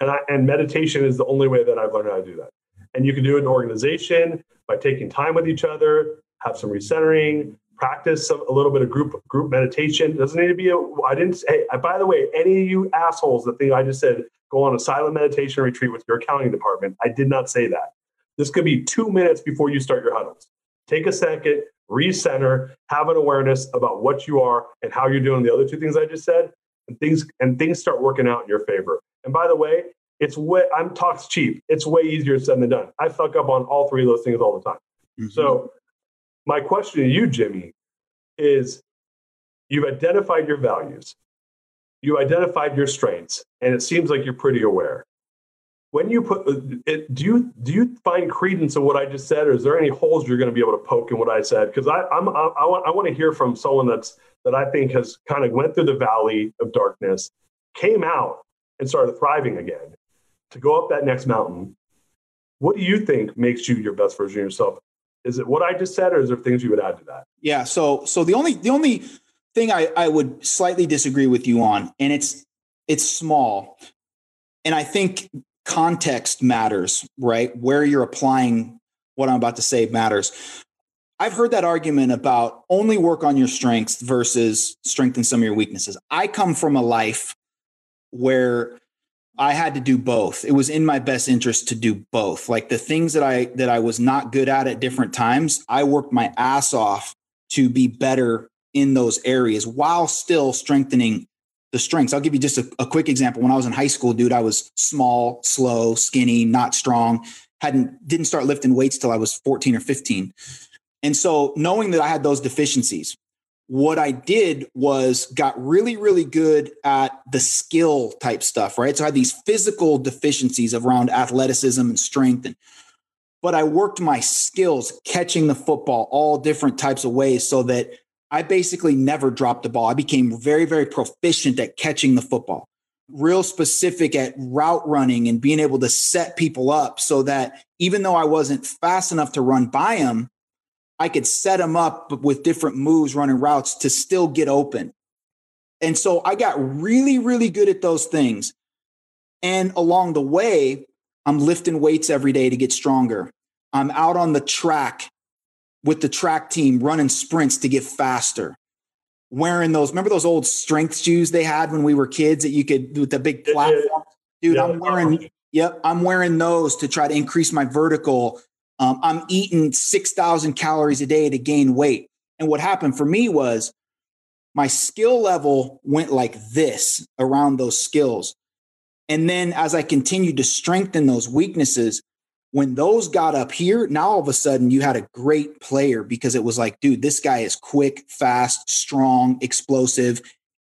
And, I, and meditation is the only way that I've learned how to do that. And you can do it in organization by taking time with each other, have some recentering, practice a little bit of group group meditation. It doesn't need to be a. I didn't. Hey, by the way, any of you assholes that think I just said go on a silent meditation retreat with your accounting department, I did not say that. This could be two minutes before you start your huddles. Take a second, recenter, have an awareness about what you are and how you're doing the other two things I just said, and things and things start working out in your favor. And by the way, it's way I'm talks cheap. It's way easier said than done. I fuck up on all three of those things all the time. Mm-hmm. So my question to you, Jimmy, is you've identified your values, you identified your strengths, and it seems like you're pretty aware. When you put it, do you do you find credence in what I just said, or is there any holes you're going to be able to poke in what I said? Because I I'm, I, I want I want to hear from someone that's that I think has kind of went through the valley of darkness, came out and started thriving again to go up that next mountain. What do you think makes you your best version of yourself? Is it what I just said, or is there things you would add to that? Yeah. So so the only the only thing I, I would slightly disagree with you on, and it's it's small. And I think context matters, right? Where you're applying what I'm about to say matters. I've heard that argument about only work on your strengths versus strengthen some of your weaknesses. I come from a life where I had to do both. It was in my best interest to do both. Like the things that I that I was not good at at different times, I worked my ass off to be better in those areas while still strengthening the strengths. I'll give you just a, a quick example. When I was in high school, dude, I was small, slow, skinny, not strong. Hadn't didn't start lifting weights till I was 14 or 15. And so knowing that I had those deficiencies, what I did was got really, really good at the skill type stuff, right? So I had these physical deficiencies around athleticism and strength. And but I worked my skills catching the football all different types of ways so that I basically never dropped the ball. I became very, very proficient at catching the football, real specific at route running and being able to set people up so that even though I wasn't fast enough to run by them, I could set them up with different moves, running routes to still get open. And so I got really, really good at those things. And along the way, I'm lifting weights every day to get stronger. I'm out on the track with the track team running sprints to get faster. Wearing those, remember those old strength shoes they had when we were kids that you could with the big platform? Dude, yeah. I'm wearing, yep, I'm wearing those to try to increase my vertical. Um, I'm eating 6,000 calories a day to gain weight. And what happened for me was my skill level went like this around those skills. And then as I continued to strengthen those weaknesses, when those got up here, now all of a sudden you had a great player because it was like, dude, this guy is quick, fast, strong, explosive,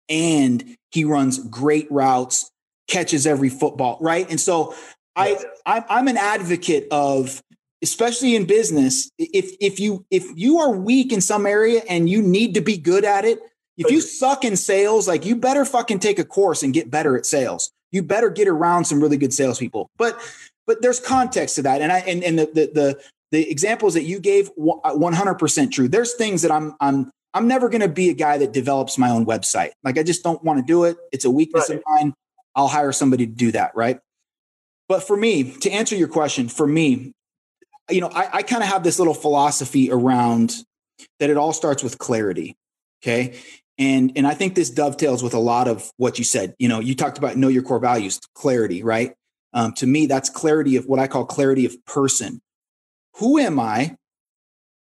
and he runs great routes, catches every football, right? And so I, I I'm an advocate of especially in business if if you if you are weak in some area and you need to be good at it if you suck in sales like you better fucking take a course and get better at sales you better get around some really good salespeople but but there's context to that. And I and, and the, the the the examples that you gave 100% uh, true. There's things that I'm I'm I'm never going to be a guy that develops my own website. Like I just don't want to do it. It's a weakness right. of mine. I'll hire somebody to do that, right? But for me, to answer your question, for me, you know, I, I kind of have this little philosophy around that it all starts with clarity. Okay. And and I think this dovetails with a lot of what you said. You know, you talked about know your core values, clarity, right? Um, to me, that's clarity of what I call clarity of person. Who am I?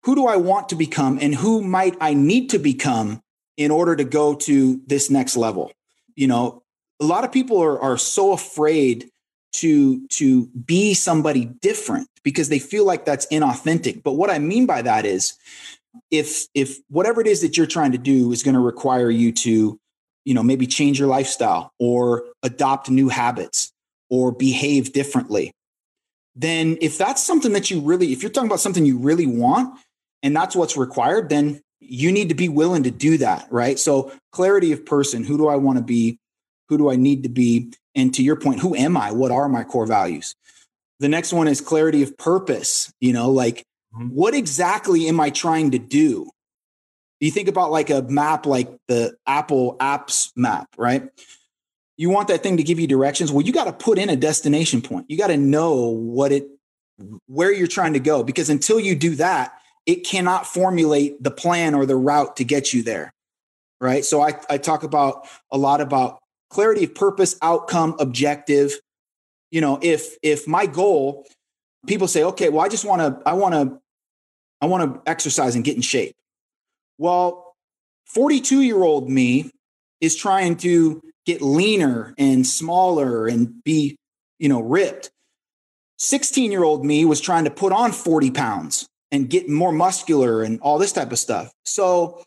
Who do I want to become? And who might I need to become in order to go to this next level? You know, a lot of people are, are so afraid to to be somebody different because they feel like that's inauthentic but what i mean by that is if if whatever it is that you're trying to do is going to require you to you know maybe change your lifestyle or adopt new habits or behave differently, then if that's something that you really, if you're talking about something you really want and that's what's required, then you need to be willing to do that, right? So, clarity of person who do I want to be? Who do I need to be? And to your point, who am I? What are my core values? The next one is clarity of purpose. You know, like mm-hmm. what exactly am I trying to do? You think about like a map, like the Apple Apps map, right? you want that thing to give you directions well you got to put in a destination point you got to know what it where you're trying to go because until you do that it cannot formulate the plan or the route to get you there right so i, I talk about a lot about clarity of purpose outcome objective you know if if my goal people say okay well i just want to i want to i want to exercise and get in shape well 42 year old me is trying to get leaner and smaller and be, you know, ripped. 16 year old me was trying to put on 40 pounds and get more muscular and all this type of stuff. So,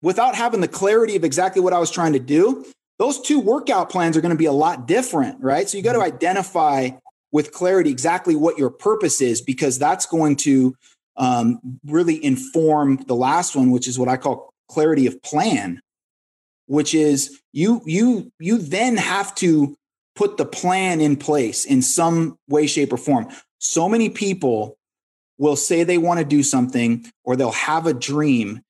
without having the clarity of exactly what I was trying to do, those two workout plans are going to be a lot different, right? So, you got to identify with clarity exactly what your purpose is because that's going to um, really inform the last one, which is what I call clarity of plan, which is you you you then have to put the plan in place in some way, shape, or form. So many people will say they want to do something or they'll have a dream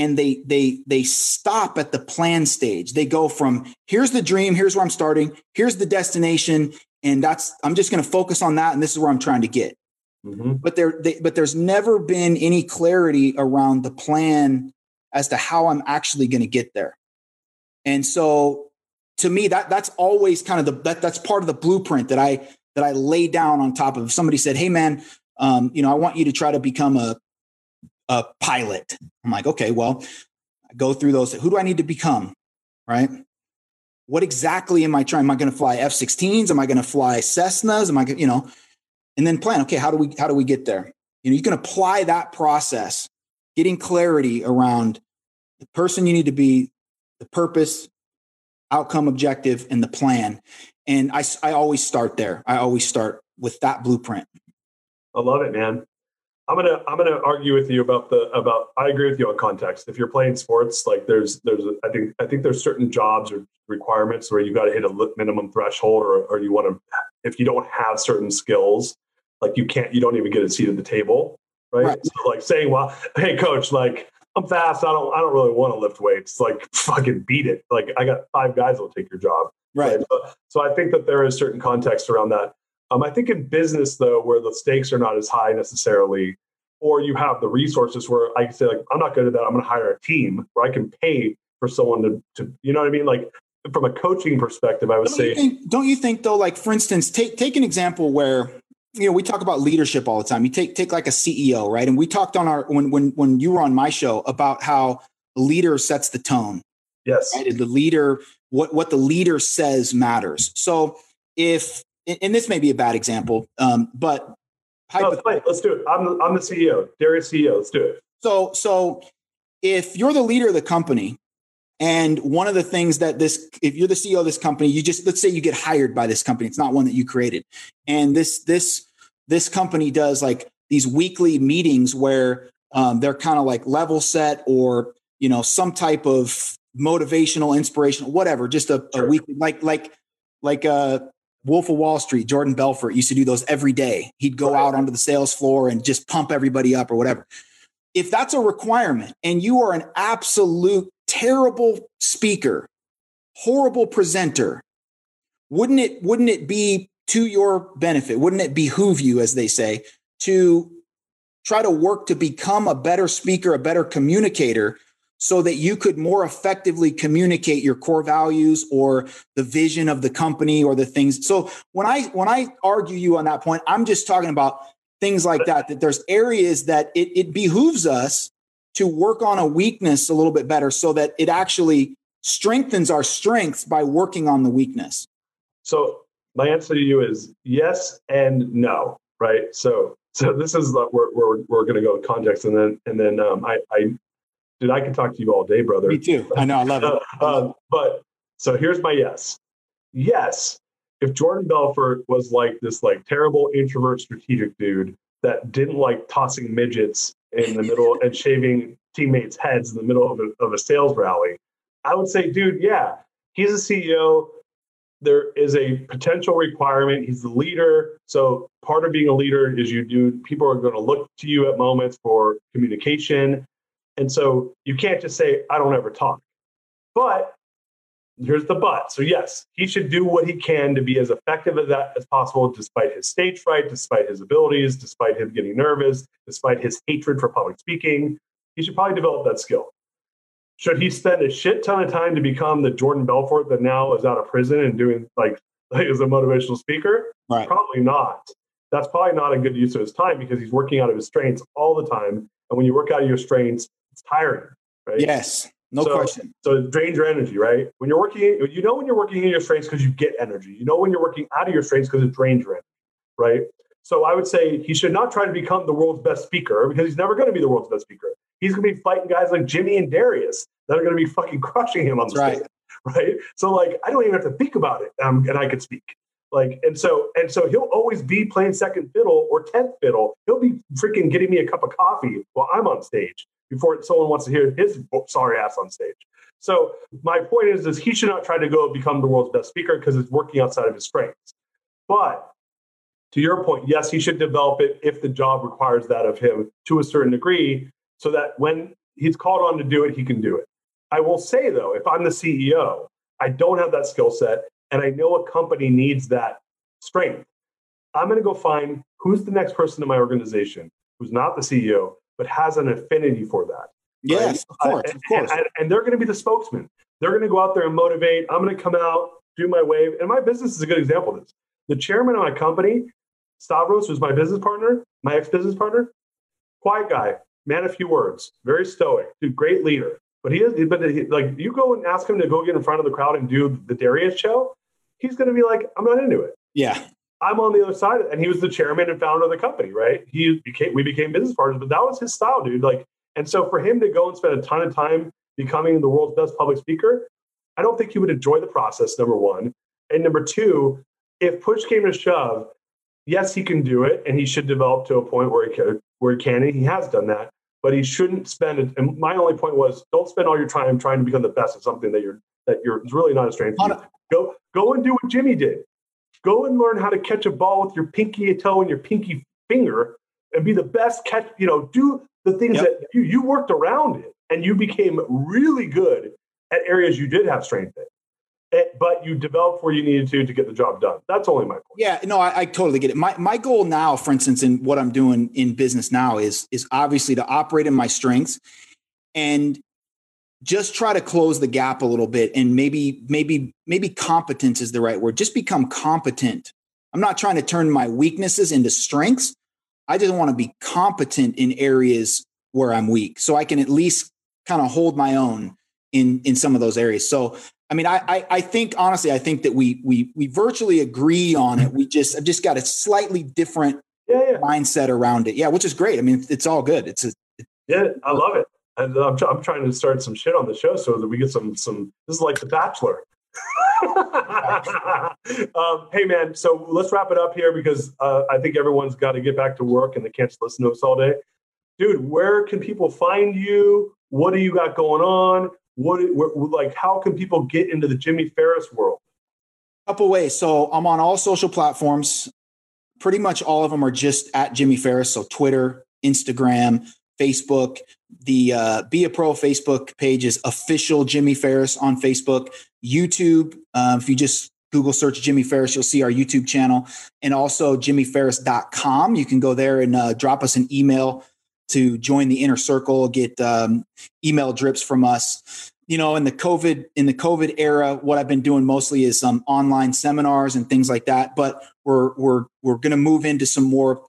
and they they they stop at the plan stage. They go from here's the dream here's where i'm starting here's the destination and that's i'm just going to focus on that and this is where i'm trying to get. Mm-hmm. but there they, but there's never been any clarity around the plan as to how i'm actually going to get there. And so to me that that's always kind of the that, that's part of the blueprint that i that i lay down on top of. If somebody said hey man um, you know i want you to try to become a a pilot. I'm like, okay, well, I go through those. Who do I need to become? Right? What exactly am I trying? Am I going to fly F-16s? Am I going to fly Cessnas? Am I, you know, and then plan. Okay, how do we how do we get there? You know, you can apply that process, getting clarity around the person you need to be, the purpose, outcome, objective, and the plan. And I I always start there. I always start with that blueprint. I love it, man. I'm gonna I'm gonna argue with you about the about I agree with you on context. If you're playing sports, like there's there's I think I think there's certain jobs or requirements where you got to hit a minimum threshold, or or you want to if you don't have certain skills, like you can't you don't even get a seat at the table, right? right. So like saying, well, hey coach, like I'm fast, I don't I don't really want to lift weights, like <laughs> fucking beat it. Like I got five guys that'll take your job, right? right? So, so I think that there is certain context around that. Um, I think in business though, where the stakes are not as high necessarily, or you have the resources where I can say like, I'm not good at that. I'm going to hire a team where I can pay for someone to, to, you know what I mean? Like from a coaching perspective, I would don't say. You think, don't you think though? Like for instance, take take an example where you know we talk about leadership all the time. You take take like a CEO, right? And we talked on our when when when you were on my show about how the leader sets the tone. Yes. Right? The leader, what what the leader says matters. So if and this may be a bad example, um, but no, Let's do it. I'm the, I'm the CEO, Darius CEO. Let's do it. So so if you're the leader of the company, and one of the things that this, if you're the CEO of this company, you just let's say you get hired by this company. It's not one that you created, and this this this company does like these weekly meetings where um, they're kind of like level set or you know some type of motivational, inspirational, whatever. Just a, sure. a weekly like like like uh Wolf of Wall Street, Jordan Belfort used to do those every day. He'd go out onto the sales floor and just pump everybody up or whatever. If that's a requirement and you are an absolute terrible speaker, horrible presenter, wouldn't it wouldn't it be to your benefit? Wouldn't it behoove you as they say to try to work to become a better speaker, a better communicator so that you could more effectively communicate your core values or the vision of the company or the things. So when i when i argue you on that point i'm just talking about things like that that there's areas that it, it behooves us to work on a weakness a little bit better so that it actually strengthens our strengths by working on the weakness. So my answer to you is yes and no right? So so this is where we're, we're going to go context and then and then um, I, I dude, I can talk to you all day, brother. Me too. I know. I love it. uh, <laughs> but so here's my yes. Yes, if Jordan Belfort was like this like terrible introvert strategic dude that didn't like tossing midgets in the middle <laughs> and shaving teammates' heads in the middle of a, of a sales rally, I would say, dude, yeah, he's a CEO. There is a potential requirement. He's the leader. So part of being a leader is you do people are going to look to you at moments for communication and so you can't just say, I don't ever talk. But here's the but. So, yes, he should do what he can to be as effective as that as possible, despite his stage fright, despite his abilities, despite him getting nervous, despite his hatred for public speaking. He should probably develop that skill. Should he spend a shit ton of time to become the Jordan Belfort that now is out of prison and doing like, <laughs> like as a motivational speaker? Right. Probably not. That's probably not a good use of his time because he's working out of his strengths all the time. And when you work out of your strengths, it's tiring, right? Yes, no so, question. So it drains your energy, right? When you're working, you know when you're working in your strengths because you get energy. You know when you're working out of your strengths because it drains your energy, right? So I would say he should not try to become the world's best speaker because he's never going to be the world's best speaker. He's going to be fighting guys like Jimmy and Darius that are going to be fucking <laughs> crushing him on the That's stage, right. right? So like I don't even have to think about it, um, and I could speak. Like and so and so he'll always be playing second fiddle or tenth fiddle. He'll be freaking getting me a cup of coffee while I'm on stage before someone wants to hear his sorry ass on stage. So my point is, is he should not try to go become the world's best speaker because it's working outside of his strengths. But to your point, yes, he should develop it if the job requires that of him to a certain degree, so that when he's called on to do it, he can do it. I will say though, if I'm the CEO, I don't have that skill set, and I know a company needs that strength. I'm going to go find who's the next person in my organization who's not the CEO but has an affinity for that. Yes, right? of uh, course, of course. And, and they're going to be the spokesman. They're going to go out there and motivate. I'm going to come out, do my wave. And my business is a good example of this. The chairman of my company, Stavros, was my business partner, my ex-business partner, quiet guy, man a few words, very stoic, dude, great leader. But he is, but he, like you go and ask him to go get in front of the crowd and do the Darius show, he's going to be like, I'm not into it. Yeah. I'm on the other side, and he was the chairman and founder of the company, right? He became, we became business partners, but that was his style, dude. Like, and so for him to go and spend a ton of time becoming the world's best public speaker, I don't think he would enjoy the process. Number one, and number two, if push came to shove, yes, he can do it, and he should develop to a point where he can, where he can, and he has done that. But he shouldn't spend it. And my only point was, don't spend all your time trying to become the best at something that you're that you're really not a strength. Go go and do what Jimmy did. Go and learn how to catch a ball with your pinky toe and your pinky finger and be the best catch. You know, do the things yep. that you, you worked around it and you became really good at areas you did have strength in. It, eh, but you developed where you needed to to get the job done. That's only my point. Yeah, no, I, I, totally get it. My my goal now, for instance, in what I'm doing in business now is is obviously to operate in my strengths and just try to close the gap a little bit and maybe maybe maybe competence is the right word. Just become competent. I'm not trying to turn my weaknesses into strengths. I just want to be competent in areas where i'm weak so i can at least kind of hold my own in in some of those areas. So i mean I, I i, think honestly i think that we we we virtually agree on it. We just i've just got a slightly different yeah, yeah. mindset around it. Yeah which is great. I mean it's all good. It's a yeah i love it and I'm, I'm trying to start some shit on the show so that we get some some. This is like The Bachelor. <laughs> um, hey man, so let's wrap it up here because uh, I think everyone's got to get back to work and they can't listen to us all day. Dude, where can people find you? What do you got going on? What where, like how can people get into the Jimmy Farris world? Couple ways. So I'm on all social platforms. Pretty much all of them are just at Jimmy Farris. So Twitter, Instagram, Facebook. The uh, Be a Pro Facebook page is official Jimmy Farris on Facebook. YouTube, uh, if you just Google search Jimmy Farris, you'll see our YouTube channel and also jimmyfarris.com. You can go there and uh, drop us an email to join the inner circle, get um, email drips from us. You know, in the COVID in the COVID era, what I've been doing mostly is some online seminars and things like that. But we're we're we're going to move into some more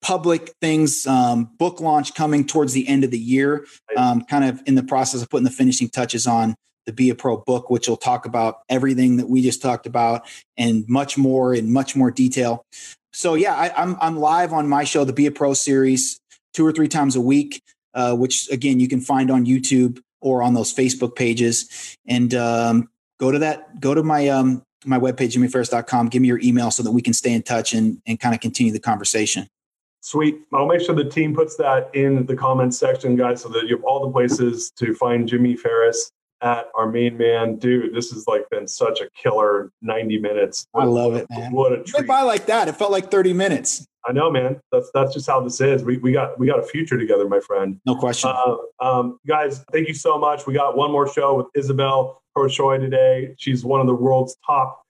public things, um, book launch coming towards the end of the year. Um, kind of in the process of putting the finishing touches on the Be a Pro book, which will talk about everything that we just talked about and much more in much more detail. So yeah, I, am I'm, I'm live on my show, the Be a Pro series, two or three times a week, uh, which again you can find on YouTube or on those Facebook pages. And um, go to that, go to my um, my webpage, jimmyfarris.com. Give me your email so that we can stay in touch and, and kind of continue the conversation. Sweet. I'll make sure the team puts that in the comments section, guys, so that you have all the places to find Jimmy Farris at our main man. Dude, this has like been such a killer 90 minutes. I love it, man. What a treat. by like that. It felt like 30 minutes. I know, man. That's that's just how this is. We, we got we got a future together, my friend. No question. Uh, um, guys, thank you so much. We got one more show with Isabel Proshoy today. She's one of the world's top,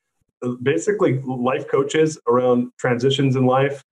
basically life coaches around transitions in life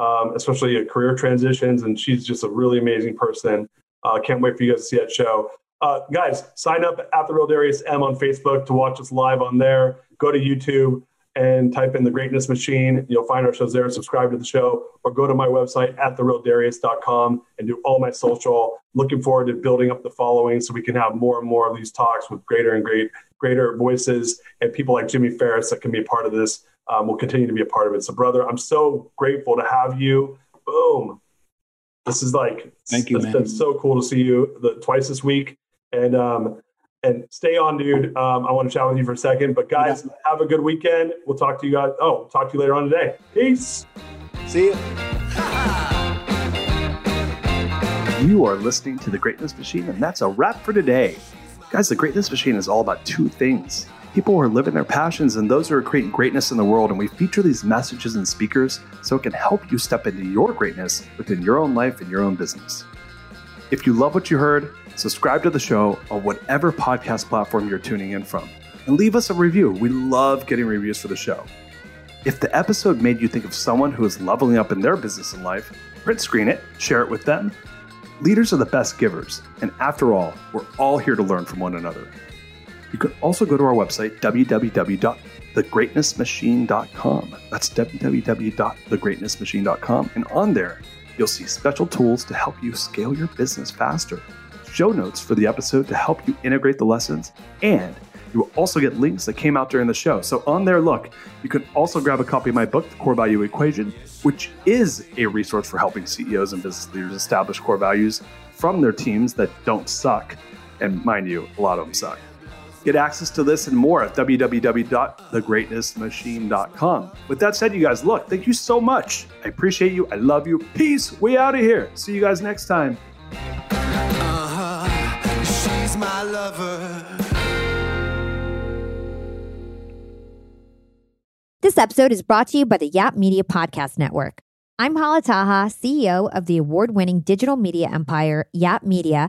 um, especially at career transitions. And she's just a really amazing person. Uh, can't wait for you guys to see that show. Uh, guys, sign up at the real Darius M on Facebook to watch us live on there. Go to YouTube and type in the Greatness Machine. You'll find our shows there. Subscribe to the show, or go to my website at therealdarius.com and do all my social. Looking forward to building up the following so we can have more and more of these talks with greater and great greater voices and people like Jimmy Farris that can be a part of this um, will continue to be a part of it. So, brother, I'm so grateful to have you. Boom. This is like, thank you, it's man. been so cool to see you the, twice this week. And, um, and stay on, dude. Um, I want to chat with you for a second, but guys, yeah. have a good weekend. We'll talk to you guys. Oh, talk to you later on today. Peace. See you. <laughs> You are listening to The Greatness Machine, and that's a wrap for today. Guys, The Greatness Machine is all about two things people who are living their passions and those who are creating greatness in the world. And we feature these messages and speakers so it can help you step into your greatness within your own life and your own business. If you love what you heard, subscribe to the show on whatever podcast platform you're tuning in from and leave us a review. We love getting reviews for the show. If the episode made you think of someone who is leveling up in their business and life, print screen it, share it with them. Leaders are the best givers, and after all, we're all here to learn from one another. You can also go to our website, www.thegreatnessmachine.com. That's www.thegreatnessmachine.com. And on there, you'll see special tools to help you scale your business faster, show notes for the episode to help you integrate the lessons, and you will also get links that came out during the show. So on there, look, you can also grab a copy of my book, The Core Value Equation, which is a resource for helping CEOs and business leaders establish core values from their teams that don't suck. And mind you, a lot of them suck. Get access to this and more at www.thegreatnessmachine.com. With that said, you guys, look, thank you so much. I appreciate you. I love you. Peace. We out of here. See you guys next time. Uh-huh. She's my lover. This episode is brought to you by the Yap Media Podcast Network. I'm Hala Taha, CEO of the award winning digital media empire, Yap Media,